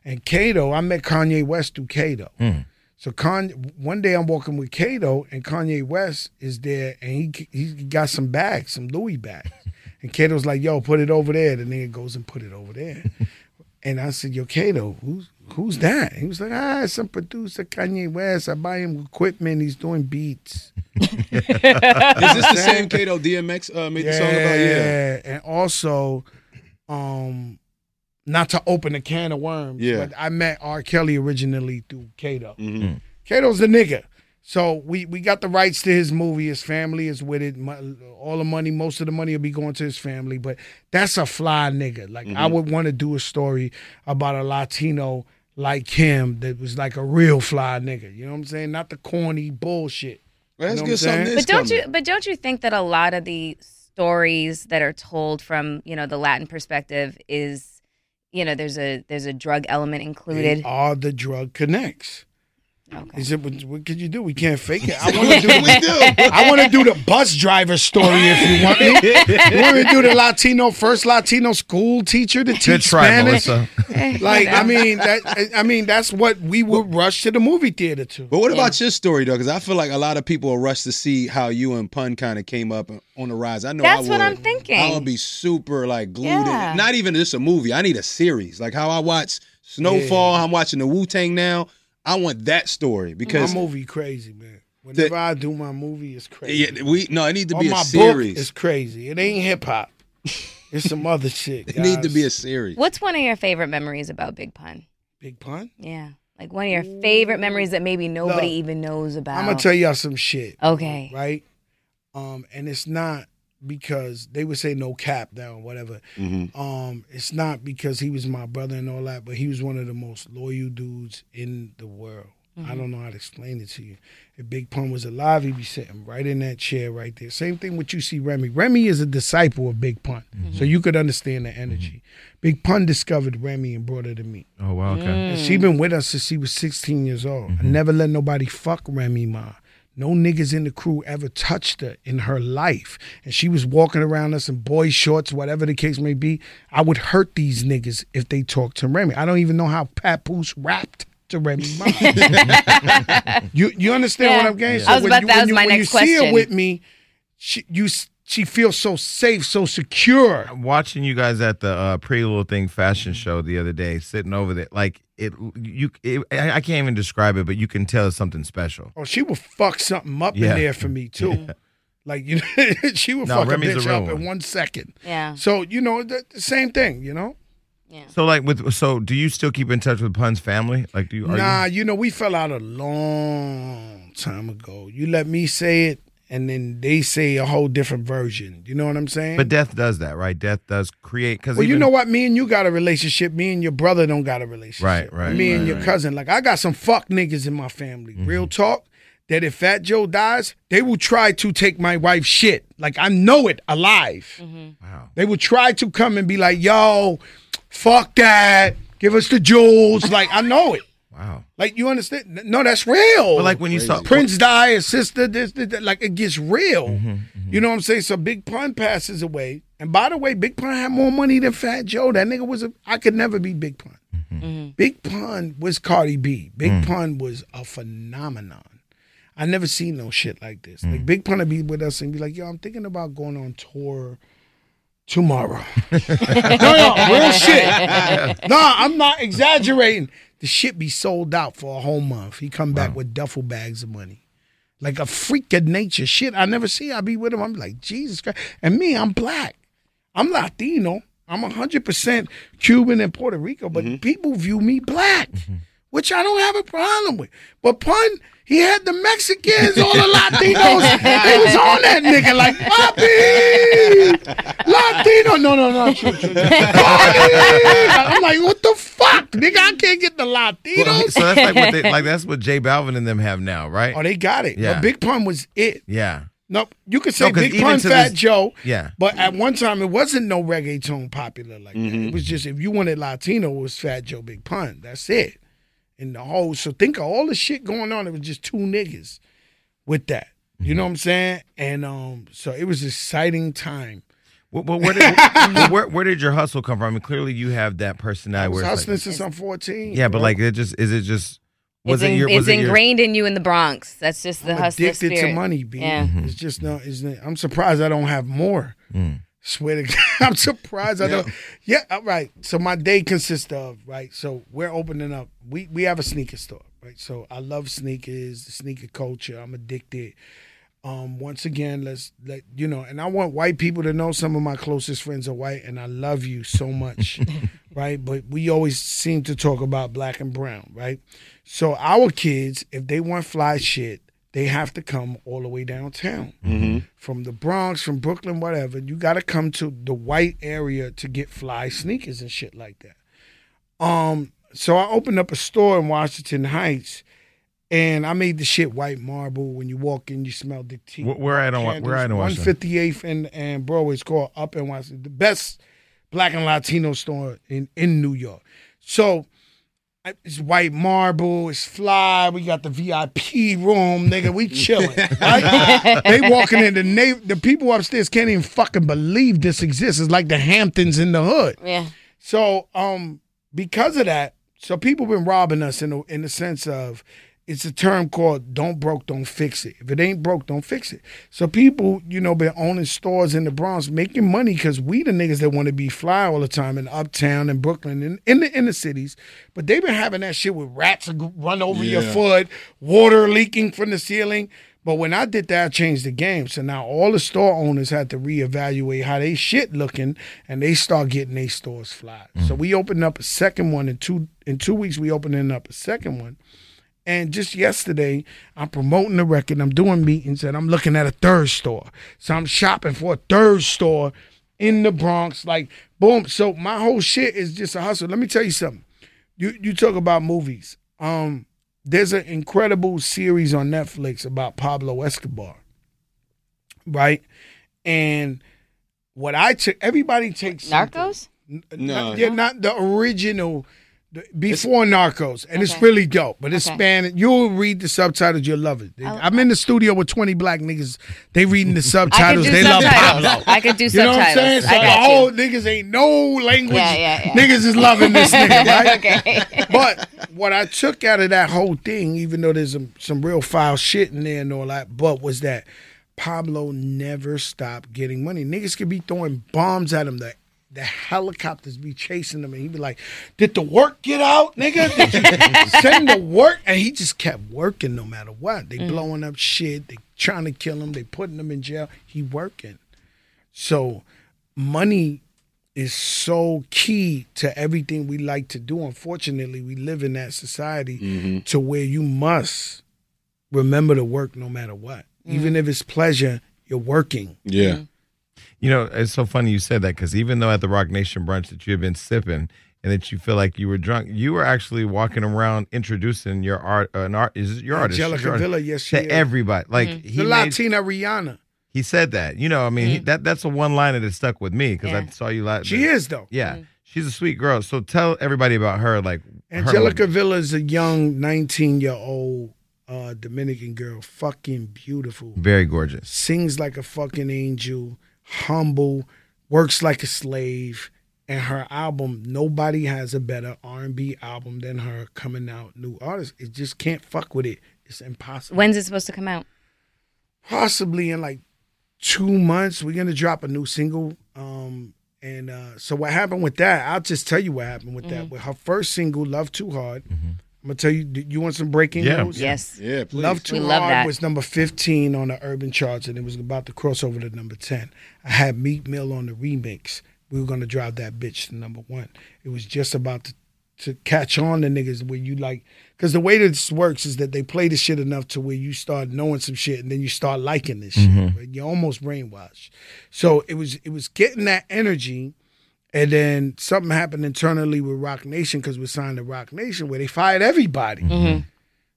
[SPEAKER 4] And Cato, I met Kanye West through Cato. So Kanye, one day I'm walking with Cato and Kanye West is there and he he got some bags, some Louis bags. And Cato's like, yo, put it over there. The nigga goes and put it over there. And I said, Yo, Kato, who's who's that? He was like, Ah, some producer, Kanye West. I buy him equipment. He's doing beats.
[SPEAKER 3] Is this the same Kato DMX uh, made the song about? Yeah.
[SPEAKER 4] And also, um, not to open a can of worms,
[SPEAKER 3] Yeah.
[SPEAKER 4] but I met R. Kelly originally through Kato.
[SPEAKER 3] hmm
[SPEAKER 4] Kato's the nigga. So we we got the rights to his movie. His family is with it. Mo- All the money, most of the money will be going to his family. But that's a fly nigga. Like I
[SPEAKER 3] Mm-hmm.
[SPEAKER 4] would want to do a story about a Latino like him that was like a real fly nigga. You know what I'm saying? Not the corny bullshit.
[SPEAKER 3] Well, that's
[SPEAKER 4] You know
[SPEAKER 3] good. Something
[SPEAKER 2] But don't
[SPEAKER 3] coming.
[SPEAKER 2] you but don't you think that a lot of the stories that are told from, you know, the Latin perspective is you know, there's a there's a drug element included.
[SPEAKER 4] They are the drug connects.
[SPEAKER 2] Okay.
[SPEAKER 4] Is it what, what could you do? We can't fake it. I want to do.
[SPEAKER 3] we do.
[SPEAKER 4] I want to do the bus driver story if you want me. You want me to do the Latino first Latino school teacher to teach
[SPEAKER 1] Good try,
[SPEAKER 4] Spanish?
[SPEAKER 1] Melissa.
[SPEAKER 4] Eh, like I mean, that I mean that's what we would rush to the movie theater to.
[SPEAKER 3] But what about your story though? Because I feel like a lot of people will rush to see how you and Pun kind of came up on the rise. I know
[SPEAKER 2] That's
[SPEAKER 3] I
[SPEAKER 2] what. I'm thinking.
[SPEAKER 3] I would be super like glued.
[SPEAKER 2] Yeah.
[SPEAKER 3] In. Not even just a movie. I need a series. Like how I watch Snowfall. I'm watching the Wu Tang now. I want that story because
[SPEAKER 4] my movie crazy, man. Whenever I do my movie, it's crazy.
[SPEAKER 3] yeah, we no, it need to
[SPEAKER 4] On
[SPEAKER 3] be a
[SPEAKER 4] my
[SPEAKER 3] series.
[SPEAKER 4] it's crazy. It ain't hip hop. It's some other shit.
[SPEAKER 3] it need to be a series.
[SPEAKER 2] What's one of your favorite memories about Big Pun?
[SPEAKER 4] big pun.
[SPEAKER 2] Yeah. Like one of your favorite memories that maybe nobody
[SPEAKER 4] Look,
[SPEAKER 2] even knows about.
[SPEAKER 4] I'm gonna tell y'all some shit.
[SPEAKER 2] Okay.
[SPEAKER 4] right? Um, and it's not because they would say no cap now or whatever.
[SPEAKER 3] Mhm.
[SPEAKER 4] Um, it's not because he was my brother and all that, but he was one of the most loyal dudes in the world. I mm-hmm. don't know how to explain it to you. If Big Pun was alive, he'd be sitting right in that chair right there. Same thing with you see Remy. Remy is a disciple of Big Pun, mm-hmm. so you could understand the energy. Mm-hmm. Big Pun discovered Remy and brought her to me.
[SPEAKER 1] Oh wow, okay. Mm.
[SPEAKER 4] And she been with us since she was 16 years old. I never let nobody fuck Remy Ma. No niggas in the crew ever touched her in her life. And she was walking around us in boy shorts, whatever the case may be. I would hurt these niggas if they talked to Remy. I don't even know how Papoose rapped to Remy you you understand
[SPEAKER 2] Yeah.
[SPEAKER 4] what I'm getting?
[SPEAKER 2] I was
[SPEAKER 4] when
[SPEAKER 2] about-
[SPEAKER 4] you,
[SPEAKER 2] that was
[SPEAKER 4] you,
[SPEAKER 2] my
[SPEAKER 4] when
[SPEAKER 2] next
[SPEAKER 4] you see her with me, she, you she feels so safe, so secure.
[SPEAKER 1] Watching you guys at the uh, Pretty Little Thing fashion show the other day, sitting over there, like it, you, it, I I can't even describe it, but you can tell it's something special.
[SPEAKER 4] Oh, she would fuck something up
[SPEAKER 1] Yeah.
[SPEAKER 4] in there for me too. Like you know, she would
[SPEAKER 1] No,
[SPEAKER 4] fuck
[SPEAKER 1] Remy's
[SPEAKER 4] a
[SPEAKER 1] a
[SPEAKER 4] bitch
[SPEAKER 1] real
[SPEAKER 4] up
[SPEAKER 1] one.
[SPEAKER 4] in one second.
[SPEAKER 2] Yeah.
[SPEAKER 4] So you know, the, the same thing. You know.
[SPEAKER 2] Yeah.
[SPEAKER 1] So like with so, do you still keep in touch with Pun's family? Like, do you? Are
[SPEAKER 4] Nah,
[SPEAKER 1] you?
[SPEAKER 4] you know, we fell out a long time ago. You let me say it, and then they say a whole different version. You know what I'm saying?
[SPEAKER 1] But death does that, right? Death does create because
[SPEAKER 4] well, you know what? Me and you got a relationship. Me and your brother don't got a relationship.
[SPEAKER 1] Right, right,
[SPEAKER 4] Me and your
[SPEAKER 1] right.
[SPEAKER 4] cousin. Like I got some fuck niggas in my family.
[SPEAKER 1] Mm-hmm.
[SPEAKER 4] Real talk. That if Fat Joe dies, they will try to take my wife's shit. Like I know it alive.
[SPEAKER 1] Wow.
[SPEAKER 4] They will try to come and be like, "Yo, fuck that. Give us the jewels." Like I know it.
[SPEAKER 1] Wow.
[SPEAKER 4] Like you understand? No, that's real.
[SPEAKER 1] But like when you saw
[SPEAKER 4] Prince die, his sister, this, this, that, like it gets real.
[SPEAKER 1] Mm-hmm,
[SPEAKER 4] You know what I'm saying? So Big Pun passes away, and by the way, Big Pun had more money than Fat Joe. That nigga was a. I could never be Big Pun.
[SPEAKER 1] Mm-hmm.
[SPEAKER 4] Big Pun was Cardi B. Big
[SPEAKER 1] Mm.
[SPEAKER 4] Pun was a phenomenon. I never seen no shit like this.
[SPEAKER 1] Mm.
[SPEAKER 4] Like Big Pun would be with us and be like, "Yo, I'm thinking about going on tour." Tomorrow. no, no, real shit. No, I'm not exaggerating. The shit be sold out for a whole month. He come back with duffel bags of money. Like a freak of nature. Shit I never see. I be with him. I'm like, Jesus Christ. And me, I'm black. I'm Latino. I'm 100% Cuban and Puerto Rico, but mm-hmm. people view me black, mm-hmm. which I don't have a problem with. But Pun, he had the Mexicans, all the Latinos. they was on that nigga like, Papi, Latino. No, no, no. True, true. I'm like, what the fuck? Nigga, I can't get the Latinos.
[SPEAKER 1] so that's like what they, like that's what J Balvin and them have now, right?
[SPEAKER 4] Oh, they got it.
[SPEAKER 1] Yeah.
[SPEAKER 4] But Big Pun was it.
[SPEAKER 1] yeah.
[SPEAKER 4] No, you could say
[SPEAKER 1] No, 'cause
[SPEAKER 4] Big Pun, Fat
[SPEAKER 1] this-
[SPEAKER 4] Joe.
[SPEAKER 1] Yeah.
[SPEAKER 4] But at one time, it wasn't no reggaeton popular like.
[SPEAKER 1] Mm-hmm.
[SPEAKER 4] It was just if you wanted Latino, it was Fat Joe, Big Pun. That's it. And the whole. So think of all the shit going on. It was just two niggas with that. You
[SPEAKER 1] Mm-hmm.
[SPEAKER 4] know what I'm saying? And um, so it was an exciting time.
[SPEAKER 1] Well, well, where, did, well, where where did your hustle come from? I mean, clearly you have that
[SPEAKER 4] I
[SPEAKER 1] personality.
[SPEAKER 4] was
[SPEAKER 1] Where
[SPEAKER 4] hustling
[SPEAKER 1] like,
[SPEAKER 4] since I'm 14.
[SPEAKER 1] yeah, but like it just is it just was
[SPEAKER 2] it's
[SPEAKER 1] it
[SPEAKER 2] in-
[SPEAKER 1] your
[SPEAKER 2] it's
[SPEAKER 1] was it your,
[SPEAKER 2] ingrained in you in the Bronx. That's just the
[SPEAKER 4] I'm
[SPEAKER 2] hustler
[SPEAKER 4] addicted
[SPEAKER 2] spirit.
[SPEAKER 4] to money, B.
[SPEAKER 2] Yeah.
[SPEAKER 4] It's just no. It's not, I'm surprised I don't have more.
[SPEAKER 1] Mm.
[SPEAKER 4] Swear to God, I'm surprised I don't. Yeah, all right. So my day consists of right. So we're opening up. We we have a sneaker store, right? So I love sneakers, the sneaker culture. I'm addicted. Um, once again, let's let you know, and I want white people to know some of my closest friends are white, and I love you so much, right? But we always seem to talk about black and brown, right? So our kids, if they want fly shit, they have to come all the way downtown from the Bronx, from Brooklyn, whatever. You got to come to the white area to get fly sneakers and shit like that. Um, so I opened up a store in Washington Heights, and I made the shit white marble. When you walk in, you smell the tea.
[SPEAKER 1] Where- where at on- where at on
[SPEAKER 4] One fifty eighth and and Broadway. It's called Up in Washington, the best black and Latino store in in New York. So. I- It's white marble. It's fly. We got the VIP room, nigga. We chilling. right? they walking in the na- the people upstairs can't even fucking believe this exists. It's like the Hamptons in the hood.
[SPEAKER 2] Yeah.
[SPEAKER 4] So, um, because of that, so people been robbing us in the in the sense of it's a term called "don't broke, don't fix it." If it ain't broke, don't fix it. So people, you know, been owning stores in the Bronx, making money because we the niggas that want to be fly all the time in Uptown and Brooklyn and in the inner cities. But they been having that shit with rats run over your foot, water leaking from the ceiling. But when I did that, I changed the game. So now all the store owners had to reevaluate how they shit looking, and they start getting their stores fly. So mm. we opened up a second one in two in two weeks. We opening up a second one, and just yesterday, I'm promoting the record. I'm doing meetings, and I'm looking at a third store. So I'm shopping for a third store in the Bronx. Like boom. So my whole shit is just a hustle. Let me tell you something. You you talk about movies. Um, there's an incredible series on Netflix about Pablo Escobar, right? And what I took, everybody takes something.
[SPEAKER 2] Narcos?
[SPEAKER 4] N-
[SPEAKER 3] No.
[SPEAKER 4] not- yeah, not the original. The- Before Narcos, and it's really dope. But it's
[SPEAKER 2] Okay.
[SPEAKER 4] Spanish. You'll read the subtitles. You'll love it.
[SPEAKER 2] I-
[SPEAKER 4] I'm in the studio with 20 black niggas. They reading the subtitles.
[SPEAKER 2] could do
[SPEAKER 4] They love. Pablo.
[SPEAKER 2] I could do
[SPEAKER 4] You know what I'm saying? So
[SPEAKER 2] I
[SPEAKER 4] the
[SPEAKER 2] got
[SPEAKER 4] whole niggas ain't no language.
[SPEAKER 2] Yeah, yeah, yeah.
[SPEAKER 4] Niggas is loving this nigga, right?
[SPEAKER 2] okay.
[SPEAKER 4] but what I took out of that whole thing, even though there's some, some real foul shit in there and all that, but was that Pablo never stopped getting money. Niggas could be throwing bombs at him. The the helicopters be chasing him, and he'd be like, "Did the work get out, nigga? Did you send the work?" And he just kept working no matter what. They mm. blowing up shit. They trying to kill him. They putting him in jail. He working. So money is so key to everything we like to do. Unfortunately, we live in that society mm-hmm. to where you must remember to work no matter what. Even mm. if it's pleasure, you're working.
[SPEAKER 3] Yeah. Mm-hmm.
[SPEAKER 1] You know, it's so funny you said that because even though at the Roc Nation brunch that you had been sipping and that you feel like you were drunk, you were actually walking around introducing your art, uh, an art, is it your artist?
[SPEAKER 4] Angelica
[SPEAKER 1] Your artist
[SPEAKER 4] Villa, yes, she
[SPEAKER 1] to
[SPEAKER 4] is.
[SPEAKER 1] everybody. Like
[SPEAKER 2] Mm-hmm.
[SPEAKER 1] he
[SPEAKER 4] the
[SPEAKER 1] made-
[SPEAKER 4] Latina Rihanna.
[SPEAKER 1] he said that. You know, I mean, he, that that's a one liner that stuck with me because I saw you last.
[SPEAKER 4] She is though.
[SPEAKER 1] Yeah, she's a sweet girl. So tell everybody about her. Like her-
[SPEAKER 4] Angelica Villa is a young 19 year old uh, Dominican girl, fucking beautiful.
[SPEAKER 1] very gorgeous.
[SPEAKER 4] Sings like a fucking angel, humble, works like a slave. And her album, nobody has a better R&B album than her coming out. New artist, it just can't fuck with it. It's impossible.
[SPEAKER 2] When's it supposed to come out?
[SPEAKER 4] possibly in like two months we're gonna drop a new single um and uh so what happened with that i'll just tell you what happened with that with her first single love too hard i'm gonna tell you you want some breaking
[SPEAKER 1] Yeah.
[SPEAKER 4] news
[SPEAKER 2] Yes.
[SPEAKER 3] Yeah, please.
[SPEAKER 4] Love Too
[SPEAKER 2] We love
[SPEAKER 4] Hard
[SPEAKER 2] that.
[SPEAKER 4] was number 15 on the urban charts and it was about to cross over to number 10. I had Meek Mill on the remix. We were going to drive that bitch to number one. It was just about to, to catch on to niggas where you like, because the way this works is that they play the shit enough to where you start knowing some shit and then you start liking this shit. Mm-hmm. right? You're almost brainwashed. So it was it was getting that energy. And then something happened internally with Roc Nation because we signed to Roc Nation where they fired everybody.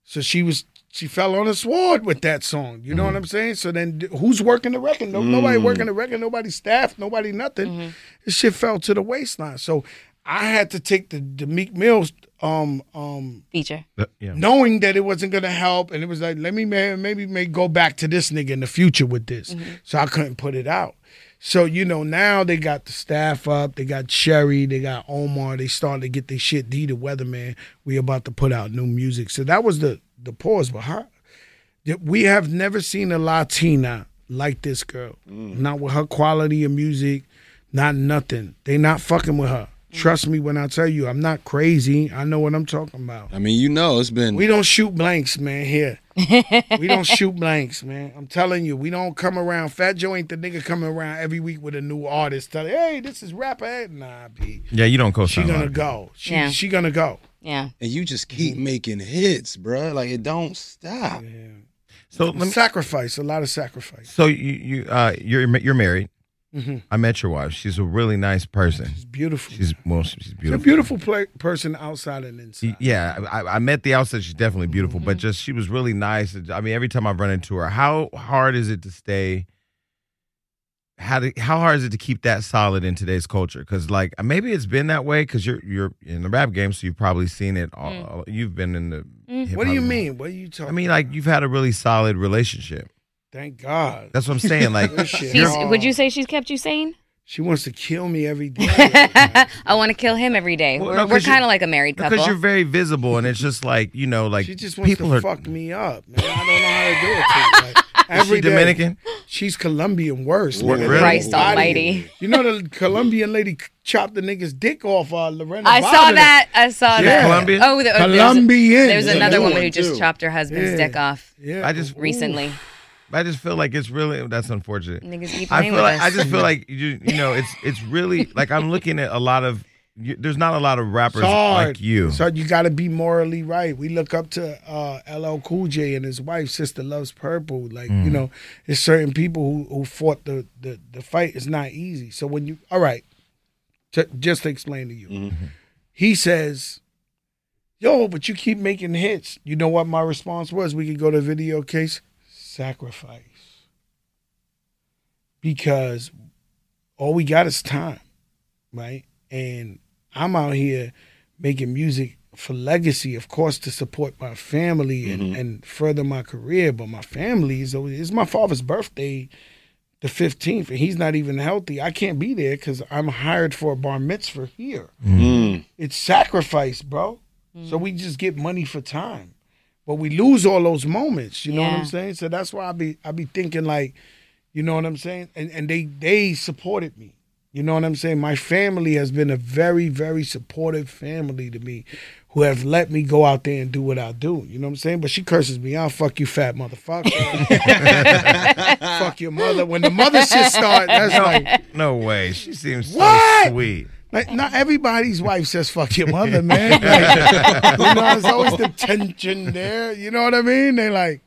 [SPEAKER 4] So she was she fell on a sword with that song. You know what I'm saying? So then who's working the record? No, Nobody working the record, nobody staff, nobody nothing. This shit fell to the waistline. So I had to take the, the Meek Mills um um
[SPEAKER 2] Feature.
[SPEAKER 1] Uh, yeah.
[SPEAKER 4] knowing that it wasn't gonna help, and it was like, let me may, maybe may go back to this nigga in the future with this. So I couldn't put it out. So you know now they got the staff up, they got Cherry, they got Omar, they starting to get their shit. D the Weatherman, we about to put out new music. So that was the the pause. But her, we have never seen a Latina like this girl. Mm. Not with her quality of music, not nothing. They not fucking with her. Trust me when I tell you, I'm not crazy. I know what I'm talking about.
[SPEAKER 3] I mean, you know, it's been.
[SPEAKER 4] We don't shoot blanks, man. Here, we don't shoot blanks, man. I'm telling you, we don't come around. Fat Joe ain't the nigga coming around every week with a new artist. Telling, hey, this is rapper. Ed." Nah, b.
[SPEAKER 1] Yeah, you don't co
[SPEAKER 4] She gonna go. She
[SPEAKER 2] Yeah.
[SPEAKER 4] she gonna go.
[SPEAKER 2] Yeah.
[SPEAKER 3] and you just keep making hits, bruh. Like it don't stop.
[SPEAKER 1] So let me,
[SPEAKER 4] Sacrifice, a lot of sacrifice.
[SPEAKER 1] so you you uh you're you're married.
[SPEAKER 4] Mhm.
[SPEAKER 1] I met your wife. She's a really nice person.
[SPEAKER 4] It's beautiful.
[SPEAKER 1] She's well, she's
[SPEAKER 4] She's a
[SPEAKER 1] beautiful.
[SPEAKER 4] beautiful person outside and inside.
[SPEAKER 1] Yeah, I, I met the outside. She's definitely beautiful,
[SPEAKER 4] Mm-hmm.
[SPEAKER 1] but just she was really nice. I mean, every time I've run into her, how hard is it to stay? How to, how hard is it to keep that solid in today's culture? Because like maybe it's been that way because you're you're in the rap game, so you've probably seen it. All,
[SPEAKER 2] Mm.
[SPEAKER 1] you've been in the.
[SPEAKER 4] What do you mean? What are you talking?
[SPEAKER 1] I mean, like you've had a really solid relationship.
[SPEAKER 4] Thank God.
[SPEAKER 1] That's what I'm saying. Like
[SPEAKER 2] She's, would you say she's kept you sane?
[SPEAKER 4] She wants to kill me every day.
[SPEAKER 2] I want to kill him every day.
[SPEAKER 1] Well,
[SPEAKER 2] we're
[SPEAKER 1] no,
[SPEAKER 2] we're
[SPEAKER 1] 'cause you-
[SPEAKER 2] kind of like a married couple.
[SPEAKER 1] because you're very visible, and it's just like you know, like
[SPEAKER 4] she just wants
[SPEAKER 1] people
[SPEAKER 4] to
[SPEAKER 1] are.
[SPEAKER 4] fuck me up, man. I don't know how to do it to you. Like,
[SPEAKER 1] Is
[SPEAKER 4] every
[SPEAKER 1] she
[SPEAKER 4] day.
[SPEAKER 1] Dominican?
[SPEAKER 4] She's Colombian worse.
[SPEAKER 3] What,
[SPEAKER 4] nigga.
[SPEAKER 3] really?
[SPEAKER 2] Christ
[SPEAKER 4] Body-
[SPEAKER 2] almighty.
[SPEAKER 4] You know the Colombian lady chopped the nigga's dick off uh, Lorena
[SPEAKER 2] I
[SPEAKER 4] Bobbitt.
[SPEAKER 2] saw that. I saw
[SPEAKER 4] Yeah.
[SPEAKER 2] that.
[SPEAKER 1] Colombian?
[SPEAKER 2] Oh, the, uh, there's,
[SPEAKER 4] Colombian.
[SPEAKER 2] there's another
[SPEAKER 3] new
[SPEAKER 2] woman
[SPEAKER 3] one,
[SPEAKER 2] who just
[SPEAKER 3] too.
[SPEAKER 2] chopped her husband's
[SPEAKER 4] Yeah.
[SPEAKER 2] dick off
[SPEAKER 4] Yeah.
[SPEAKER 1] I just
[SPEAKER 2] recently.
[SPEAKER 1] I just feel like it's really that's unfortunate.
[SPEAKER 2] Niggas keep
[SPEAKER 1] I feel
[SPEAKER 2] with
[SPEAKER 1] like
[SPEAKER 2] us.
[SPEAKER 1] I just feel like you you know it's it's really like I'm looking at a lot of you, there's not a lot of rappers like you.
[SPEAKER 4] So you got to be morally right. We look up to uh, LL Cool J and his wife, Sister Loves Purple. Like
[SPEAKER 1] Mm.
[SPEAKER 4] you know, there's certain people who, who fought the, the the fight. It's not easy. So when you all right, to, just to explain to you,
[SPEAKER 1] Mm-hmm.
[SPEAKER 4] he says, "Yo, but you keep making hits." You know what my response was? We could go to video case sacrifice because all we got is time, right? And I'm out here making music for legacy, of course, to support my family and, and further my career. But my family is it's my father's birthday, the 15th, and he's not even healthy. I can't be there because I'm hired for a bar mitzvah here.
[SPEAKER 3] Mm.
[SPEAKER 4] It's sacrifice, bro. So we just get money for time. But we lose all those moments. You know what I'm saying? So that's why I be I be thinking like, you know what I'm saying? And and they they supported me. You know what I'm saying? My family has been a very very supportive family to me, who have let me go out there and do what I do. You know what I'm saying? But she curses me out. Fuck you, fat motherfucker. Fuck your mother. When the mother shit start, that's like.
[SPEAKER 1] No way. She seems so sweet.
[SPEAKER 4] Like, not everybody's wife says "fuck your mother," man. Like, you know, there's always the tension there. You know what I mean? They like,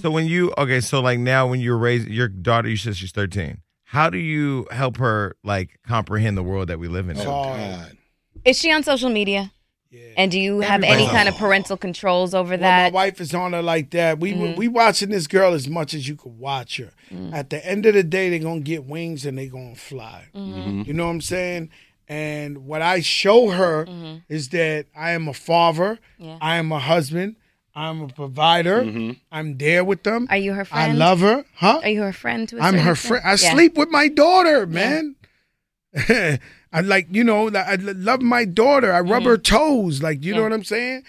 [SPEAKER 1] So when you okay, so like now when you're raising your daughter, you said she's 13. How do you help her like comprehend the world that we live in?
[SPEAKER 3] Oh. God.
[SPEAKER 2] Is she on social media?
[SPEAKER 4] yeah.
[SPEAKER 2] And do you have any kind of parental controls over
[SPEAKER 4] Well,
[SPEAKER 2] that?
[SPEAKER 4] my wife is on her like that. We
[SPEAKER 2] Mm-hmm.
[SPEAKER 4] we watching this girl as much as you could watch her.
[SPEAKER 2] Mm.
[SPEAKER 4] At the end of the day, they're gonna get wings and they're gonna fly.
[SPEAKER 2] Mm-hmm.
[SPEAKER 4] You know what I'm saying? And what I show her is that I am a father,
[SPEAKER 2] Mm-hmm. Yeah.
[SPEAKER 4] I am a husband, I'm a provider. I'm there with them.
[SPEAKER 2] Are you her friend?
[SPEAKER 4] I love her, huh?
[SPEAKER 2] Are you her friend? To a
[SPEAKER 4] I'm her friend. I
[SPEAKER 2] Yeah.
[SPEAKER 4] sleep with my daughter, man. I like, you know, I love my daughter. I rub her
[SPEAKER 2] Mm-hmm.
[SPEAKER 4] toes, like, you know what I'm saying?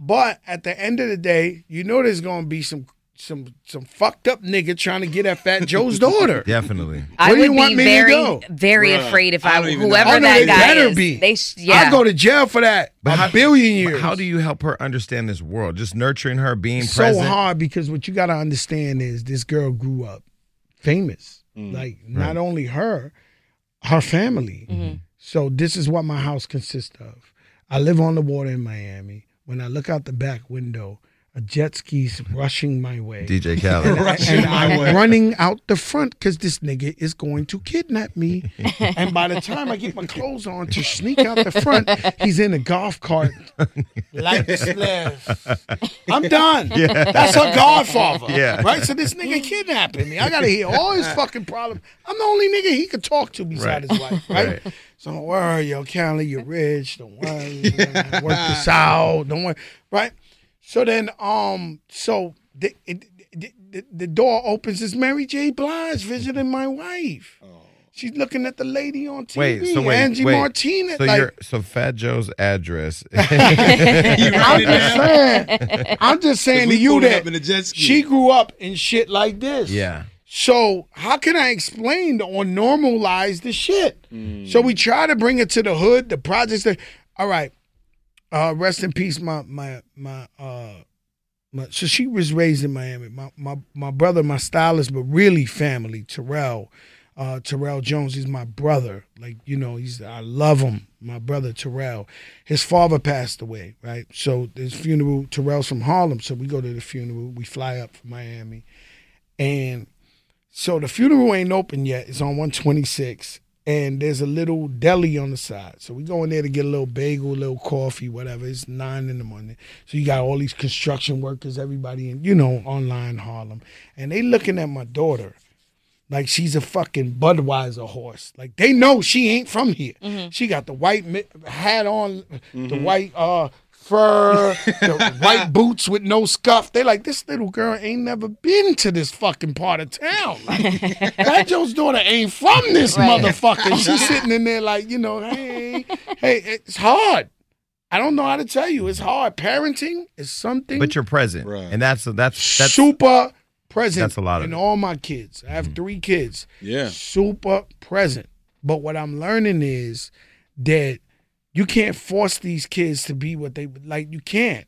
[SPEAKER 4] But at the end of the day, you know, there's gonna be some some some fucked up nigga trying to get at Fat Joe's daughter.
[SPEAKER 1] Definitely.
[SPEAKER 2] I
[SPEAKER 4] Where do
[SPEAKER 2] would
[SPEAKER 4] you want
[SPEAKER 2] be
[SPEAKER 4] me to
[SPEAKER 2] very,
[SPEAKER 4] go?
[SPEAKER 2] very
[SPEAKER 3] Bruh,
[SPEAKER 2] afraid if
[SPEAKER 3] I
[SPEAKER 2] I,
[SPEAKER 3] don't even know.
[SPEAKER 2] whoever
[SPEAKER 4] Oh, no,
[SPEAKER 2] that
[SPEAKER 4] they
[SPEAKER 2] guy
[SPEAKER 4] better
[SPEAKER 2] is.
[SPEAKER 4] be.
[SPEAKER 2] They yeah.
[SPEAKER 4] I go to jail for that
[SPEAKER 1] But
[SPEAKER 4] a
[SPEAKER 1] how-
[SPEAKER 4] billion years.
[SPEAKER 1] How do you help her understand this world? Just nurturing her, being
[SPEAKER 4] so
[SPEAKER 1] present.
[SPEAKER 4] hard because what you got to understand is this girl grew up famous.
[SPEAKER 1] Mm.
[SPEAKER 4] Like not only her, her family.
[SPEAKER 2] Mm-hmm.
[SPEAKER 4] So this is what my house consists of. I live on the water in Miami. When I look out the back window, a jet ski's rushing my way.
[SPEAKER 1] DJ Khaled.
[SPEAKER 4] and I'm running out the front because this nigga is going to kidnap me. and by the time I get my clothes on to sneak out the front, he's in a golf cart. Lights left. I'm done. That's her godfather.
[SPEAKER 1] Yeah.
[SPEAKER 4] Right? So this nigga kidnapping me. I gotta hear all his fucking problems. I'm the only nigga he could talk to beside
[SPEAKER 1] Right.
[SPEAKER 4] his wife, right?
[SPEAKER 1] Right.
[SPEAKER 4] So don't worry, yo, Callie, you're rich. Don't worry. We're gonna Work this out. Don't worry. Right? So then, um, so the, the, the, the door opens. It's Mary J. Blige visiting my wife. She's looking at the lady on TV,
[SPEAKER 1] Wait, so wait,
[SPEAKER 4] Angie
[SPEAKER 1] wait.
[SPEAKER 4] Martinez.
[SPEAKER 1] So
[SPEAKER 4] like,
[SPEAKER 1] you're so Fat Joe's address.
[SPEAKER 4] I'm just saying. I'm just saying to you that
[SPEAKER 3] in jet ski.
[SPEAKER 4] she grew up in shit like this.
[SPEAKER 1] yeah.
[SPEAKER 4] So how can I explain or normalize the shit? So we try to bring it to the hood, the projects that all right. Uh rest in peace, my my my uh my, so she was raised in Miami. My my my brother, my stylist, but really family, Terrell. Uh, Terrell Jones, he's my brother. Like, you know, he's I love him. My brother Terrell. His father passed away, right? So his funeral, Terrell's from Harlem. So we go to the funeral. We fly up from Miami. And so the funeral ain't open yet. It's on 126. And there's a little deli on the side. So we go in there to get a little bagel, a little coffee, whatever. It's nine in the morning. So you got all these construction workers, everybody in, you know, online Harlem. And they looking at my daughter like she's a fucking Budweiser horse. Like they know she ain't from here. She got the white hat on, the white uh fur, the white boots with no scuff. They like this little girl ain't never been to this fucking part of town. that Joe's daughter ain't from this
[SPEAKER 2] Right.
[SPEAKER 4] motherfucker. She's sitting in there like you know, hey, hey, it's hard. I don't know how to tell you. It's hard. Parenting is something
[SPEAKER 1] But you're present,
[SPEAKER 3] Right.
[SPEAKER 1] and that's that's that's
[SPEAKER 4] super present
[SPEAKER 1] that's a lot of
[SPEAKER 4] in
[SPEAKER 1] it.
[SPEAKER 4] All my kids. I have mm-hmm. three kids.
[SPEAKER 3] Yeah.
[SPEAKER 4] Super present. But what I'm learning is that you can't force these kids to be what they would like. You can't.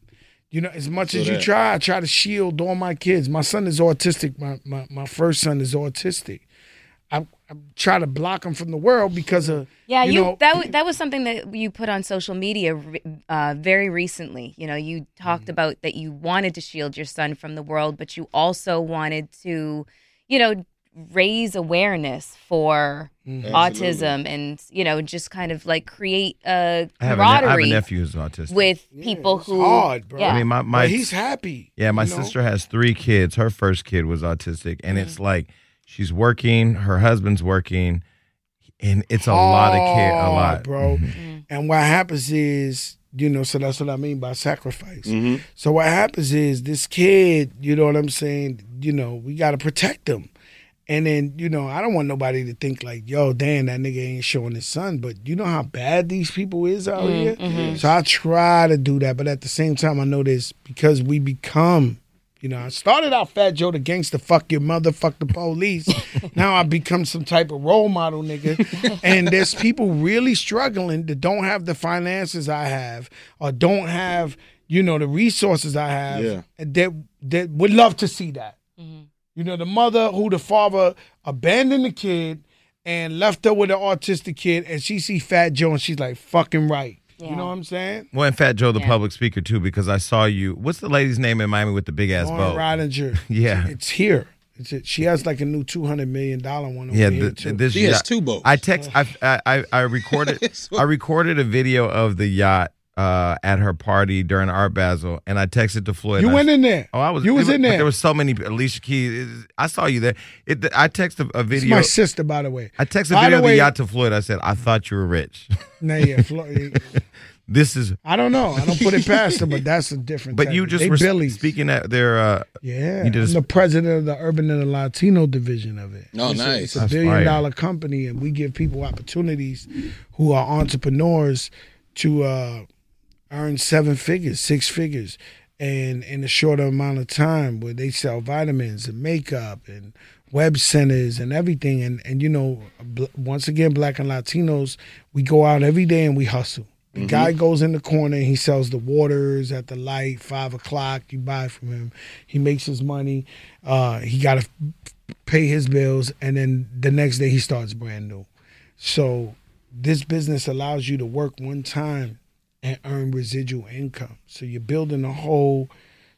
[SPEAKER 4] You know, as much
[SPEAKER 3] So
[SPEAKER 4] as you
[SPEAKER 3] that-
[SPEAKER 4] try, I try to shield all my kids. My son is autistic. My my, my first son is autistic. I, I try to block him from the world because of
[SPEAKER 2] Yeah, you,
[SPEAKER 4] know,
[SPEAKER 2] that w- that was something that you put on social media uh, very recently. You know, you talked
[SPEAKER 4] Mm-hmm.
[SPEAKER 2] about that you wanted to shield your son from the world, but you also wanted to, you know, raise awareness for
[SPEAKER 4] Mm-hmm.
[SPEAKER 2] autism and you know just kind of like create a
[SPEAKER 1] I have, a ne- I have a
[SPEAKER 2] camaraderie
[SPEAKER 1] nephew who's autistic.
[SPEAKER 2] with
[SPEAKER 4] Yeah,
[SPEAKER 2] people who
[SPEAKER 4] hard, bro.
[SPEAKER 2] Yeah.
[SPEAKER 1] I mean, my my
[SPEAKER 4] but he's happy.
[SPEAKER 1] Yeah, my
[SPEAKER 4] you know?
[SPEAKER 1] sister has three kids. Her first kid was autistic, and
[SPEAKER 2] Mm.
[SPEAKER 1] it's like she's working, her husband's working, and it's a lot of care, a lot,
[SPEAKER 4] bro.
[SPEAKER 1] Mhm.
[SPEAKER 4] And what happens is, you know, so that's what I mean by sacrifice.
[SPEAKER 3] Mm-hmm.
[SPEAKER 4] So what happens is this kid, you know what I'm saying, you know, we got to protect him. And then, you know, I don't want nobody to think like, yo, damn, that nigga ain't showing his son. But you know how bad these people is out mm-hmm. here? Mm-hmm. So I try to do that. But at the same time, I know this because we become, you know, I started out Fat Joe the gangster, fuck your mother, fuck the police. now I become some type of role model nigga. and there's people really struggling that don't have the finances I have or don't have, you know, the resources I have
[SPEAKER 3] Yeah.
[SPEAKER 4] that that would love to see that. Mm-hmm. You know, the mother who the father abandoned the kid and left her with an autistic kid, and she see Fat Joe and she's like, fucking right. You know what I'm saying?
[SPEAKER 1] Well, and Fat Joe, the
[SPEAKER 2] Yeah.
[SPEAKER 1] public speaker too, because I saw you. What's the lady's name in Miami with the big ass
[SPEAKER 4] Loren
[SPEAKER 1] boat?
[SPEAKER 4] Ridinger.
[SPEAKER 1] Yeah.
[SPEAKER 4] It's here. It's it. She has like a new two hundred million dollar one over
[SPEAKER 1] Yeah,
[SPEAKER 4] here
[SPEAKER 1] the,
[SPEAKER 4] too.
[SPEAKER 1] this
[SPEAKER 3] She has two boats.
[SPEAKER 1] I text. I, I I I recorded. I recorded a video of the yacht uh, at her party during Art Basel, and I texted to Floyd.
[SPEAKER 4] you
[SPEAKER 1] and I-
[SPEAKER 4] went in there.
[SPEAKER 1] Oh, I was.
[SPEAKER 4] You was
[SPEAKER 1] it
[SPEAKER 4] in there.
[SPEAKER 1] There was so many. Alicia Keys. I saw you there. It. I texted a
[SPEAKER 4] It's
[SPEAKER 1] video.
[SPEAKER 4] my sister, by the way.
[SPEAKER 1] I texted a video
[SPEAKER 4] the
[SPEAKER 1] of the yacht to Floyd. I said, "I thought you were rich.
[SPEAKER 4] Nah, yeah, Floyd.
[SPEAKER 1] this is."
[SPEAKER 4] I don't know. I don't put it past her, but that's a different.
[SPEAKER 1] But you just
[SPEAKER 4] they
[SPEAKER 1] were
[SPEAKER 4] Billies.
[SPEAKER 1] speaking at their. Uh,
[SPEAKER 4] Yeah,
[SPEAKER 1] You did a
[SPEAKER 4] I'm the president of the urban and the Latino division of it.
[SPEAKER 3] Oh,
[SPEAKER 4] it's A,
[SPEAKER 3] nice.
[SPEAKER 4] it's a
[SPEAKER 1] That's
[SPEAKER 4] billion
[SPEAKER 1] fire.
[SPEAKER 4] dollar company, and we give people opportunities who are entrepreneurs to uh, earn seven figures, six figures, and in a shorter amount of time, where they sell vitamins and makeup and web centers and everything. And and you know, once again, Black and Latinos, we go out every day and we hustle. The guy goes in the corner and he sells the waters at the light, five o'clock. You buy from him. He makes his money. Uh, he got to pay his bills, and then the next day he starts brand new. So this business allows you to work one time and earn residual income. So you're building a whole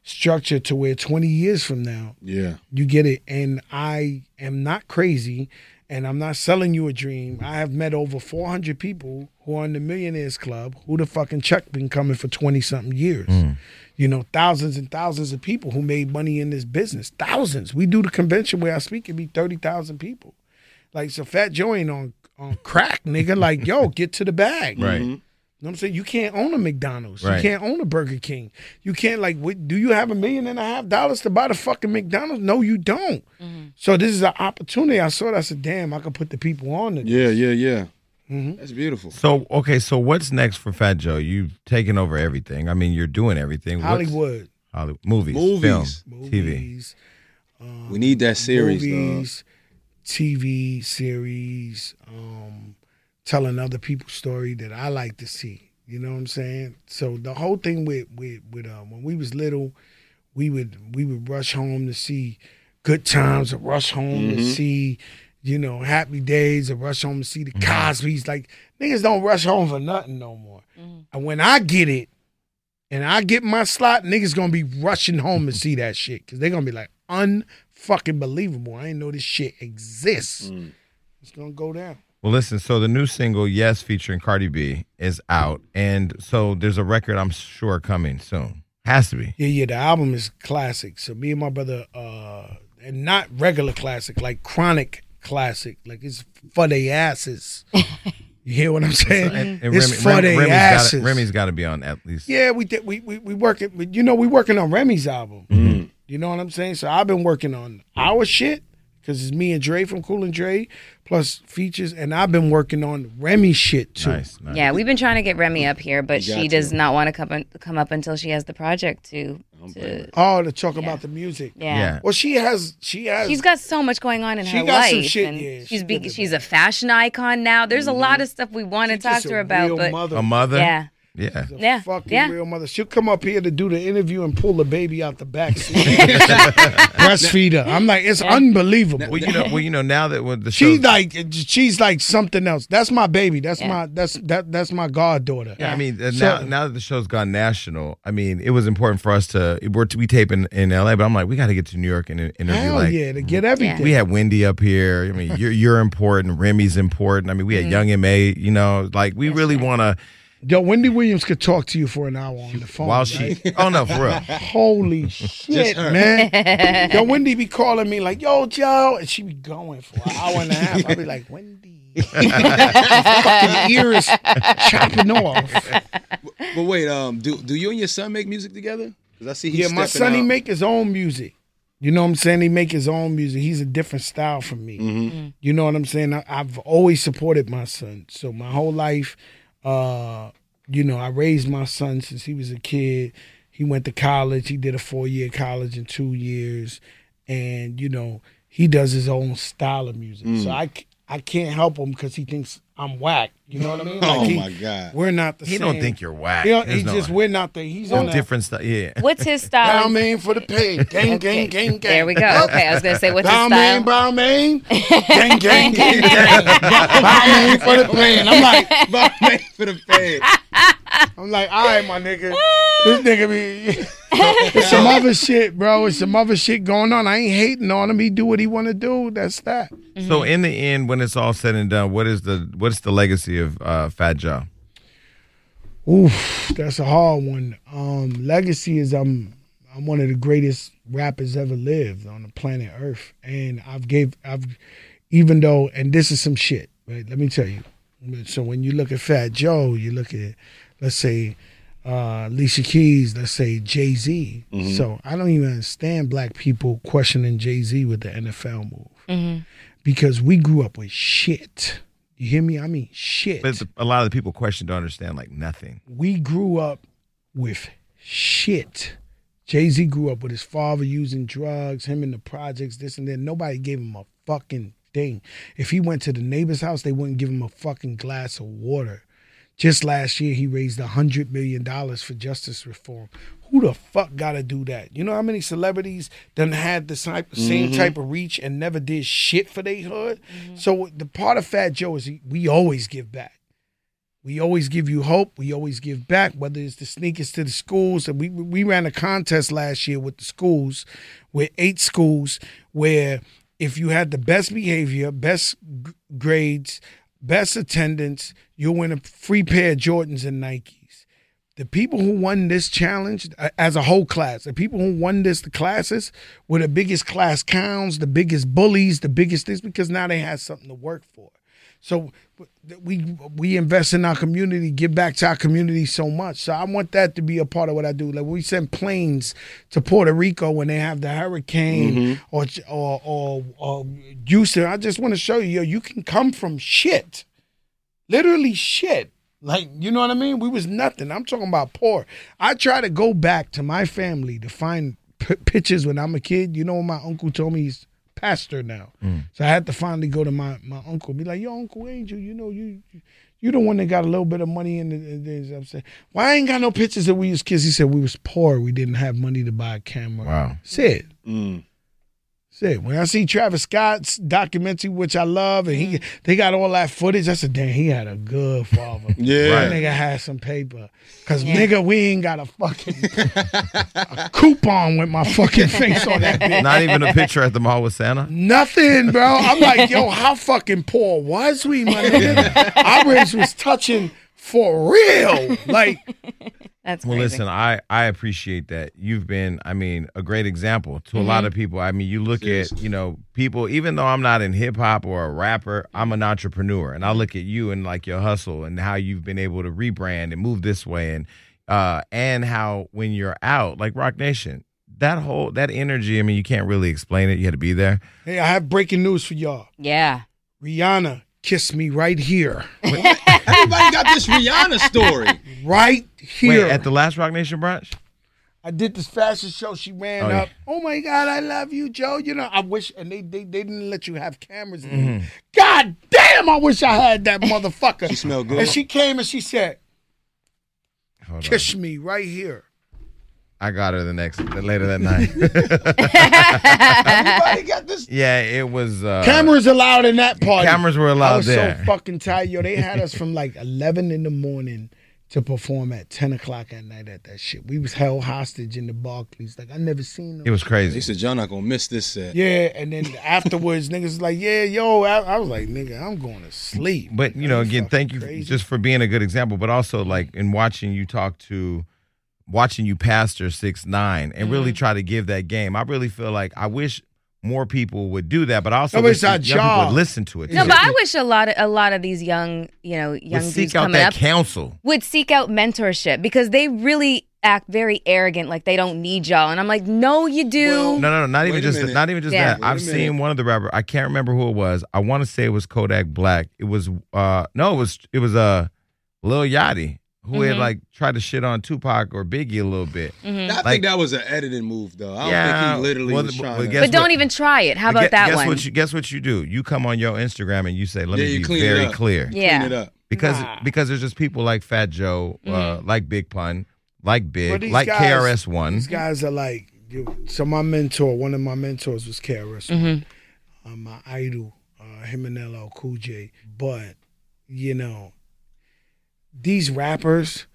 [SPEAKER 4] structure to where 20 years from now
[SPEAKER 3] yeah.
[SPEAKER 4] you get it. And I am not crazy and I'm not selling you a dream. I have met over 400 people who are in the Millionaires Club who the fucking check been coming for 20 something years. Mm. You know, thousands and thousands of people who made money in this business. Thousands. We do the convention where I speak, it be 30,000 people. Like, so Fat Joe ain't on, on crack, nigga. Like, yo, get to the bag.
[SPEAKER 1] right. Mm-hmm.
[SPEAKER 4] You know what I'm saying? You can't own a McDonald's.
[SPEAKER 1] Right.
[SPEAKER 4] You can't own a Burger King. You can't like. What, do you have a million and a half dollars to buy the fucking McDonald's? No, you don't. So this is an opportunity. I saw it. I said, "Damn, I could put the people on it."
[SPEAKER 3] Yeah, yeah, yeah.
[SPEAKER 4] Mhm.
[SPEAKER 3] That's beautiful.
[SPEAKER 1] So okay, so what's next for Fat Joe? You've taken over everything. I mean, you're doing everything. What's-
[SPEAKER 4] Hollywood
[SPEAKER 1] Hollywood movies,
[SPEAKER 3] Movies.
[SPEAKER 1] film, TV.
[SPEAKER 4] um,
[SPEAKER 3] We need that series, dog.
[SPEAKER 4] movies, TV series, um, telling other people's story that I like to see. You know what I'm saying? So the whole thing with with with uh, when we was little, we would we would rush home to see good times, or rush home to
[SPEAKER 3] Mhm.
[SPEAKER 4] see, you know, happy days, or rush home to see the Cosby's. Like niggas don't rush home for nothing no more. And when I get it, and I get my slot, niggas gonna be rushing home to see that shit because they're gonna be like unfucking believable. I ain't know this shit exists.
[SPEAKER 3] Mm.
[SPEAKER 4] It's gonna go down.
[SPEAKER 1] Well, listen. So the new single "Yes" featuring Cardi B is out, and so there's a record I'm sure coming soon. Has to be.
[SPEAKER 4] Yeah, yeah. The album is classic. So me and my brother, uh, and not regular classic, like chronic classic. Like it's for the asses. you hear what I'm saying?
[SPEAKER 1] And, and
[SPEAKER 4] it's
[SPEAKER 1] Remy,
[SPEAKER 4] for
[SPEAKER 1] Remy,
[SPEAKER 4] the
[SPEAKER 1] Remy's
[SPEAKER 4] asses.
[SPEAKER 1] got Remy's got to be on at least.
[SPEAKER 4] Yeah, we did. We we we working. You know, we working on Remy's album.
[SPEAKER 3] Mm.
[SPEAKER 4] You know what I'm saying? So I've been working on our shit because it's me and Dre from Cool and Dre plus features, and I've been working on Remy shit too.
[SPEAKER 1] Nice, nice.
[SPEAKER 2] Yeah, we've been trying to get Remy up here, but
[SPEAKER 3] You got
[SPEAKER 2] she does
[SPEAKER 3] to.
[SPEAKER 2] not want to come come up until she has the project to.
[SPEAKER 3] Don't
[SPEAKER 2] to.
[SPEAKER 4] Oh, to talk
[SPEAKER 2] Yeah.
[SPEAKER 4] about the music.
[SPEAKER 2] yeah.
[SPEAKER 1] Yeah.
[SPEAKER 4] Well, she has. She has.
[SPEAKER 2] She's got so much going on in
[SPEAKER 4] She
[SPEAKER 2] her
[SPEAKER 4] got
[SPEAKER 2] life.
[SPEAKER 4] some shit,
[SPEAKER 2] and
[SPEAKER 4] yeah,
[SPEAKER 2] she's
[SPEAKER 4] she
[SPEAKER 2] be, she's a fashion icon now. There's a mm-hmm. lot of stuff we want to talk to her about,
[SPEAKER 4] real
[SPEAKER 2] but
[SPEAKER 4] mother.
[SPEAKER 1] A mother.
[SPEAKER 2] yeah,
[SPEAKER 1] Yeah.
[SPEAKER 4] She's a
[SPEAKER 2] Yeah,
[SPEAKER 4] fucking
[SPEAKER 2] yeah.
[SPEAKER 4] real mother. She'll come up here to do the interview and pull the baby out the back seat. Breastfeed her. I'm like, it's unbelievable.
[SPEAKER 1] Well, you know, well, you know, now that with the
[SPEAKER 4] She's
[SPEAKER 1] show,
[SPEAKER 4] like, she's like something else. That's my baby. That's
[SPEAKER 2] Yeah.
[SPEAKER 4] my that's that that's my goddaughter.
[SPEAKER 1] Yeah, I mean,
[SPEAKER 4] So-
[SPEAKER 1] now now that the show's gone national, I mean, it was important for us to we're to be taping in LA, but I'm like, we got to get to New York and in- interview.
[SPEAKER 4] Hell
[SPEAKER 1] like,
[SPEAKER 4] yeah, to get everything.
[SPEAKER 1] we had Wendy up here. I mean, you're you're important. Remy's important. I mean, we had
[SPEAKER 4] Mm-hmm.
[SPEAKER 1] Young and May. You know, like we really want to.
[SPEAKER 4] Yo, Wendy Williams could talk to you for an hour on the phone.
[SPEAKER 1] While
[SPEAKER 4] right?
[SPEAKER 1] she, oh no, for real.
[SPEAKER 4] Holy shit, man. Yo, Wendy be calling me like, yo, Joe. And she be going for an hour and a half. I'll be like, Wendy. fucking ear is chopping off.
[SPEAKER 3] But wait, um, do do you and your son make music together? Because I see he's
[SPEAKER 4] Yeah, my
[SPEAKER 3] stepping
[SPEAKER 4] son, he make his own music. You know what I'm saying? He make his own music. He's a different style from me.
[SPEAKER 3] Mm-hmm.
[SPEAKER 4] You know what I'm saying? I, I've always supported my son. So my whole life, uh, you know, I raised my son since he was a kid. He went to college. He did a four year college in two years, and you know he does his own style of music. So I I can't help him because he thinks I'm whack. You know what I mean?
[SPEAKER 3] Oh
[SPEAKER 4] he-
[SPEAKER 3] my God.
[SPEAKER 4] We're not the
[SPEAKER 1] He
[SPEAKER 4] same.
[SPEAKER 1] He don't think you're whack.
[SPEAKER 4] He, don't, he
[SPEAKER 1] no-
[SPEAKER 4] just we're not the. He's
[SPEAKER 1] no
[SPEAKER 4] on
[SPEAKER 1] different stuff. Yeah.
[SPEAKER 2] What's his
[SPEAKER 4] Brown
[SPEAKER 2] style?
[SPEAKER 4] man for the pay. Gang, gang, gang, gang.
[SPEAKER 2] There we go. Okay, I was gonna say what's his
[SPEAKER 4] Brown man,
[SPEAKER 2] style.
[SPEAKER 4] brown man. Gang, gang, gang, gang. Brown man for the pay. And I'm like,
[SPEAKER 3] Bob made for the fed.
[SPEAKER 4] I'm like, all right, my nigga. This nigga be. it's some other shit, bro. It's some other shit going on. I ain't hating on him. He do what he want to do. That's that.
[SPEAKER 1] So in the end, when it's all said and done, what is the what's the legacy of uh, Fat Joe?
[SPEAKER 4] Oof, that's a hard one. Um, legacy is I'm I'm one of the greatest rappers ever lived on the planet Earth, and I've gave I've even though and this is some shit. Right, let me tell you. So when you look at Fat Joe, you look at let's say uh, Alicia Keys, let's say Jay Z. So I don't even understand black people questioning Jay Z with the NFL move because we grew up with shit. You hear me? I mean shit
[SPEAKER 1] But a lot of the people question don't understand like nothing.
[SPEAKER 4] we grew up with shit. Jay Z grew up with his father using drugs, him in the projects, this and that. Nobody gave him a fucking thing. If he went to the neighbor's house, they wouldn't give him a fucking glass of water. Just last year, he raised a hundred million dollars for justice reform. Who the fuck got to do that? You know how many celebrities done had the si- same mm-hmm. type of reach and never did shit for their hood? Mm-hmm. So the part of Fat Joe is he- we always give back. We always give you hope. We always give back, whether it's the sneakers to the schools. And we we ran a contest last year with the schools, with eight schools, where if you had the best behavior, best g- grades, best attendance, you'll win a free pair of Jordans and Nikes. The people who won this challenge uh, as a whole class, the people who won this, the classes, were the biggest class clowns, the biggest bullies, the biggest things, because now they had something to work for. So we we invest in our community, give back to our community so much. So I want that to be a part of what I do. Like we send planes to Puerto Rico when they have the hurricane or, or or or Houston. I just want to show you, you can come from shit, literally shit. Like you know what I mean? We was nothing. I'm talking about poor. I try to go back to my family to find p- pictures when I'm a kid. You know my uncle told me? He's pastor now. So I had to finally go to my, my uncle, be like, "Yo, Uncle Angel, you know you you the one that got a little bit of money in the." In I'm saying, "Why I ain't got no pictures that we was kids?" He said, "We was poor. We didn't have money to buy a camera."
[SPEAKER 1] Wow.
[SPEAKER 4] Said.
[SPEAKER 3] Mm.
[SPEAKER 4] Said when I see Travis Scott's documentary, which I love, and he mm-hmm. they got all that footage, I said, "Damn, he had a good father."
[SPEAKER 3] Yeah.
[SPEAKER 4] That nigga had some paper. Cause nigga, we ain't got a fucking a coupon with my fucking face on that bitch.
[SPEAKER 1] Not even a picture at the mall with Santa.
[SPEAKER 4] Nothing, bro. I'm like, yo, how fucking poor was we, my nigga? Our race was touching for real. Like,
[SPEAKER 2] That's
[SPEAKER 1] Well,
[SPEAKER 2] crazy.
[SPEAKER 1] listen, I I appreciate that. You've been, I mean, a great example to a lot of people. I mean, you look at, you know, people. Even though I'm not in hip hop or a rapper, I'm an entrepreneur, and I look at you and like your hustle and how you've been able to rebrand and move this way, and uh, and how when you're out, like Roc Nation, that whole that energy. I mean, you can't really explain it. You had to be there.
[SPEAKER 4] hey, I have breaking news for y'all.
[SPEAKER 2] yeah.
[SPEAKER 4] Rihanna kissed me right here.
[SPEAKER 3] Everybody got this Rihanna story.
[SPEAKER 4] Right here.
[SPEAKER 1] Wait, at the last Roc Nation brunch.
[SPEAKER 4] I did this fashion show. She ran
[SPEAKER 1] Oh, yeah.
[SPEAKER 4] up. Oh my God, I love you, Joe. You know, I wish, and they they, they didn't let you have cameras.
[SPEAKER 1] Mm-hmm.
[SPEAKER 4] God damn, I wish I had that motherfucker.
[SPEAKER 3] She smelled good.
[SPEAKER 4] And she came and she said,
[SPEAKER 1] Hold on.
[SPEAKER 4] "Kiss me right here."
[SPEAKER 1] I got her the next later that night.
[SPEAKER 4] Everybody got this.
[SPEAKER 1] yeah, it was. Uh,
[SPEAKER 4] Cameras allowed in that party.
[SPEAKER 1] Cameras were allowed
[SPEAKER 4] I was
[SPEAKER 1] there.
[SPEAKER 4] so fucking tired, yo. They had us from like eleven in the morning to perform at ten o'clock at night at that shit. We was held hostage in the Barclays. Like I never seen them.
[SPEAKER 1] It was crazy.
[SPEAKER 3] He said, "Y'all not gonna miss this set."
[SPEAKER 4] Yeah, and then afterwards, niggas was like, yeah, yo. I, I was like, nigga, I'm going to sleep.
[SPEAKER 1] But you know, again, thank you
[SPEAKER 4] crazy?
[SPEAKER 1] just for being a good example, but also like in watching you talk to, watching you pastor six nine and
[SPEAKER 4] Mm-hmm.
[SPEAKER 1] really try to give that game. I really feel like I wish more people would do that, but I also
[SPEAKER 4] No, but
[SPEAKER 1] wish
[SPEAKER 4] it's our
[SPEAKER 1] young people would listen to it.
[SPEAKER 2] No,
[SPEAKER 1] too.
[SPEAKER 2] but I wish a lot of a lot of these young, you know, young
[SPEAKER 1] would
[SPEAKER 2] dudes
[SPEAKER 1] seek out
[SPEAKER 2] coming
[SPEAKER 1] that
[SPEAKER 2] up
[SPEAKER 1] counsel.
[SPEAKER 2] would seek out mentorship because they really act very arrogant, like they don't need y'all, and I'm like, no, you do.
[SPEAKER 3] Well,
[SPEAKER 1] No, no, no, not even just
[SPEAKER 3] minute.
[SPEAKER 1] not even just
[SPEAKER 2] Yeah.
[SPEAKER 1] that.
[SPEAKER 3] Wait a
[SPEAKER 1] I've
[SPEAKER 3] minute.
[SPEAKER 1] seen one of the rapper. I can't remember who it was. I want to say it was Kodak Black. It was uh no, it was it was uh Lil Yachty who had
[SPEAKER 2] Mhm.
[SPEAKER 1] like tried to shit on Tupac or Biggie a little bit.
[SPEAKER 2] Mhm.
[SPEAKER 3] I
[SPEAKER 1] Like-
[SPEAKER 3] think that was an editing move, though. I don't
[SPEAKER 1] Yeah,
[SPEAKER 3] think he literally
[SPEAKER 1] well,
[SPEAKER 3] was
[SPEAKER 1] but-
[SPEAKER 3] trying
[SPEAKER 1] but
[SPEAKER 3] to.
[SPEAKER 1] guess
[SPEAKER 2] but don't
[SPEAKER 1] what?
[SPEAKER 2] even try it. How about
[SPEAKER 1] gue-
[SPEAKER 2] that
[SPEAKER 1] guess
[SPEAKER 2] one?
[SPEAKER 1] What you, guess what you do? You come on your Instagram and you say, "Let
[SPEAKER 3] Yeah,
[SPEAKER 1] me
[SPEAKER 3] you
[SPEAKER 1] be
[SPEAKER 3] clean it
[SPEAKER 1] very
[SPEAKER 3] up.
[SPEAKER 1] clear,"
[SPEAKER 2] yeah.
[SPEAKER 3] Clean it up.
[SPEAKER 1] because
[SPEAKER 4] Nah.
[SPEAKER 1] because there's just people like Fat Joe, uh,
[SPEAKER 2] Mhm.
[SPEAKER 1] like Big Pun, like
[SPEAKER 4] But
[SPEAKER 1] Big,
[SPEAKER 4] these
[SPEAKER 1] like
[SPEAKER 4] guys-
[SPEAKER 1] KRS One.
[SPEAKER 4] These guys are like, you, so my mentor, one of my mentors was KRS,
[SPEAKER 2] Mhm.
[SPEAKER 4] uh, my idol, uh, him and LL Cool J. But you know, these rappers,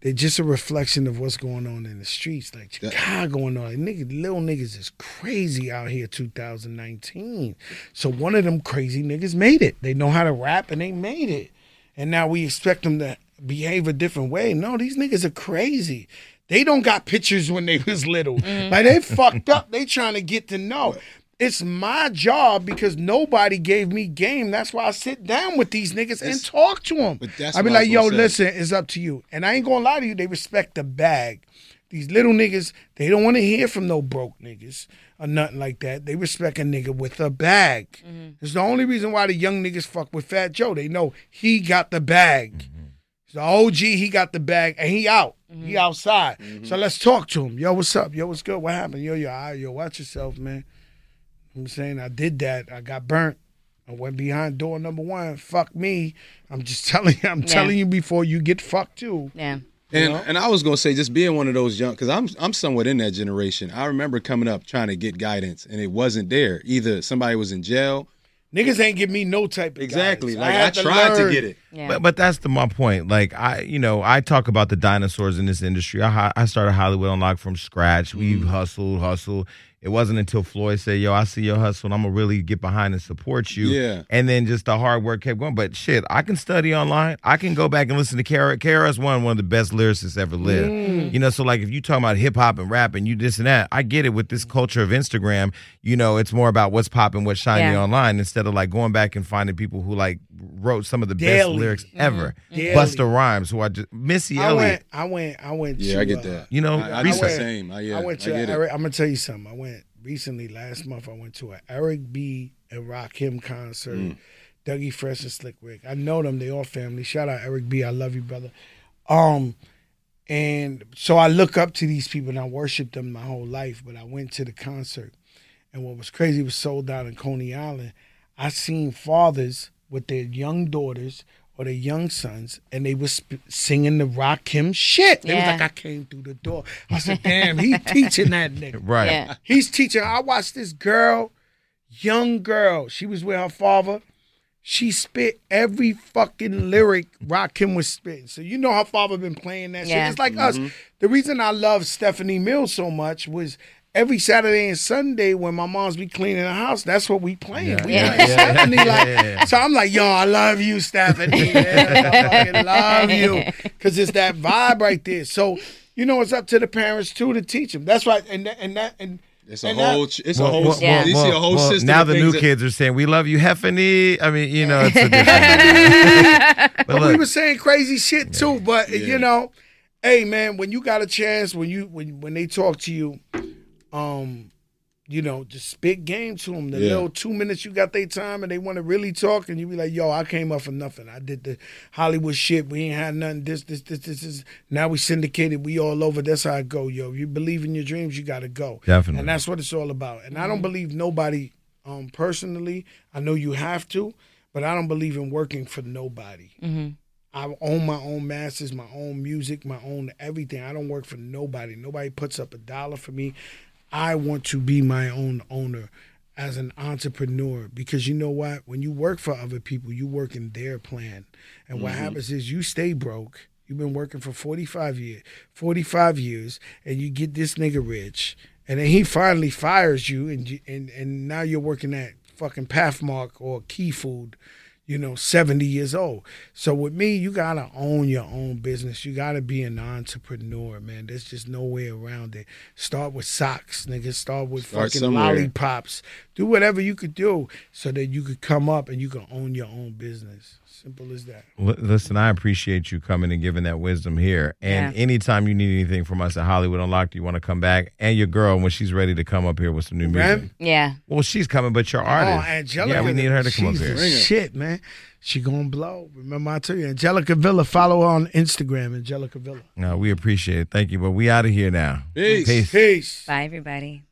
[SPEAKER 4] they're just a reflection of what's going on in the streets. Like
[SPEAKER 3] Yeah.
[SPEAKER 4] Chicago and all that. Nigga, little niggas is crazy out here 2019. So one of them crazy niggas made it. They know how to rap and they made it. And now we expect them to behave a different way. No, these niggas are crazy. They don't got pictures when they was little. Mm-hmm. Like they fucked up. They trying to get to know. It's my job because nobody gave me game. That's why I sit down with these niggas and talk to them.
[SPEAKER 3] but that's
[SPEAKER 4] I be like, yo,
[SPEAKER 3] gonna say.
[SPEAKER 4] listen, it's up to you. And I ain't gonna lie to you, they respect the bag. These little niggas, they don't want to hear from no broke niggas or nothing like that. They respect a nigga with a bag. Mm-hmm. It's the only reason why the young niggas fuck with Fat Joe. They know he got the bag. Mm-hmm. It's the OG, he got the bag, and he out. He mm-hmm. outside. So let's talk to him. Yo, what's up? Yo, what's good? What happened? Yo, yo, all right, yo, watch yourself, man. I'm saying I did that. I got burnt. I went behind door number one. Fuck me. I'm just telling you. I'm
[SPEAKER 2] Yeah.
[SPEAKER 4] telling you before you get fucked too.
[SPEAKER 2] Yeah.
[SPEAKER 3] And
[SPEAKER 4] know?
[SPEAKER 3] and I was gonna say just being one of those young because I'm I'm somewhat in that generation. I remember coming up trying to get guidance and it wasn't there. Either somebody was in jail.
[SPEAKER 4] Niggas ain't give me no type of
[SPEAKER 3] Exactly.
[SPEAKER 4] guidance.
[SPEAKER 3] Like I,
[SPEAKER 4] had
[SPEAKER 3] tried to get it.
[SPEAKER 2] Yeah.
[SPEAKER 1] But but that's the my point. Like I, you know, I talk about the dinosaurs in this industry. I I started Hollywood Unlocked from scratch. We
[SPEAKER 3] Mm-hmm.
[SPEAKER 1] hustled, hustled. It wasn't until Floyd said, "Yo, I see your hustle, and I'm gonna really get behind and support you."
[SPEAKER 3] Yeah.
[SPEAKER 1] And then just the hard work kept going. But shit, I can study online. I can go back and listen to KRS. KRS One, one of the best lyricists ever lived.
[SPEAKER 3] Mm.
[SPEAKER 1] You know, so like if you talking about hip hop and rap and you this and that, I get it. With this culture of Instagram, you know, it's more about what's popping, what's shiny
[SPEAKER 2] Yeah.
[SPEAKER 1] online instead of like going back and finding people who like wrote some of the best lyrics ever.
[SPEAKER 4] Daily.
[SPEAKER 1] Busta Rhymes, who I just Missy
[SPEAKER 4] I
[SPEAKER 1] Elliott.
[SPEAKER 4] went. I went. I went.
[SPEAKER 3] Yeah,
[SPEAKER 4] to,
[SPEAKER 3] I get
[SPEAKER 4] uh,
[SPEAKER 3] that.
[SPEAKER 1] You know,
[SPEAKER 3] I, I do the
[SPEAKER 1] research.
[SPEAKER 3] same. I, yeah,
[SPEAKER 4] I went to.
[SPEAKER 3] get it.
[SPEAKER 4] Eric, I'm gonna tell you something. I went recently last month. I went to an Eric B. and Rakim concert.
[SPEAKER 3] Mm.
[SPEAKER 4] Dougie Fresh and Slick Rick. I know them. They all family. Shout out Eric B. I love you, brother. Um, and so I look up to these people and I worship them my whole life. But I went to the concert, and what was crazy was sold out in Coney Island. I seen fathers with their young daughters or their young sons, and they was sp- singing the Rakim shit. They
[SPEAKER 2] Yeah.
[SPEAKER 4] was like, I came through the door. I said, damn, he teaching that nigga.
[SPEAKER 1] Right.
[SPEAKER 2] Yeah.
[SPEAKER 4] He's teaching. I watched this girl, young girl. She was with her father. She spit every fucking lyric Rock Rakim was spitting. So you know her father been playing that
[SPEAKER 2] Yeah.
[SPEAKER 4] shit. It's like us. Mm-hmm. The reason I love Stephanie Mills so much was every Saturday and Sunday when my mom's be cleaning the house, that's what we playing.
[SPEAKER 1] Yeah.
[SPEAKER 4] We
[SPEAKER 2] Yeah.
[SPEAKER 4] playing Stephanie like
[SPEAKER 1] Yeah, yeah.
[SPEAKER 4] so I'm like, yo, I love you, Stephanie. man. I love you. Cause it's that vibe right there. So, you know, it's up to the parents too to teach them. That's right. And that and that and
[SPEAKER 3] It's a
[SPEAKER 4] and
[SPEAKER 3] whole. ch- It's a whole.
[SPEAKER 1] well,
[SPEAKER 2] Yeah.
[SPEAKER 3] You see a whole
[SPEAKER 1] well,
[SPEAKER 3] system.
[SPEAKER 1] Now the new
[SPEAKER 3] that-
[SPEAKER 1] kids are saying, "We love you, Heffany." I mean, you know, it's a different. but
[SPEAKER 4] But we were saying crazy shit too. But
[SPEAKER 3] Yeah.
[SPEAKER 4] you know, hey man, when you got a chance, when you when when they talk to you, um, you know, just spit game to them. The
[SPEAKER 3] Yeah.
[SPEAKER 4] little two minutes you got their time, and they want to really talk, and you be like, "Yo, I came up for nothing. I did the Hollywood shit. We ain't had nothing. This, this, this, this, this. Now we syndicated. We all over. That's how I go, yo. If you believe in your dreams, you got to go.
[SPEAKER 1] Definitely.
[SPEAKER 4] And that's what it's all about. And I don't believe nobody, um, personally. I know you have to, but I don't believe in working for nobody. I own my own masters, my own music, my own everything. I don't work for nobody. Nobody puts up a dollar for me. I want to be my own owner as an entrepreneur because you know what? When you work for other people, you work in their plan. And what mm-hmm. happens is you stay broke. You've been working for 45 years, 45 years, and you get this nigga rich. And then he finally fires you and you, and and now you're working at fucking Pathmark or Key Food. You know, 70 years old. So with me, you got to own your own business. You got to be an entrepreneur, man. There's just no way around it. Start with socks, nigga. Start with
[SPEAKER 3] Start
[SPEAKER 4] fucking
[SPEAKER 3] somewhere.
[SPEAKER 4] lollipops. Do whatever you could do so that you could come up and you can own your own business. Simple as that.
[SPEAKER 1] L- listen, I appreciate you coming and giving that wisdom here. And
[SPEAKER 2] Yeah.
[SPEAKER 1] anytime you need anything from us at Hollywood Unlocked, you want to come back, and your girl when she's ready to come up here with some new music.
[SPEAKER 4] Rem?
[SPEAKER 2] Yeah.
[SPEAKER 1] Well, she's coming, but your oh, artist.
[SPEAKER 4] Oh, Angelica.
[SPEAKER 1] Yeah, we need her to come up here.
[SPEAKER 4] Shit, man. She gonna blow. Remember I tell you, Angelica Vila. Follow her on Instagram, Angelica Vila.
[SPEAKER 1] No, we appreciate it. Thank you. But we out of here now.
[SPEAKER 3] Peace.
[SPEAKER 1] Peace.
[SPEAKER 4] Peace.
[SPEAKER 2] Bye, everybody.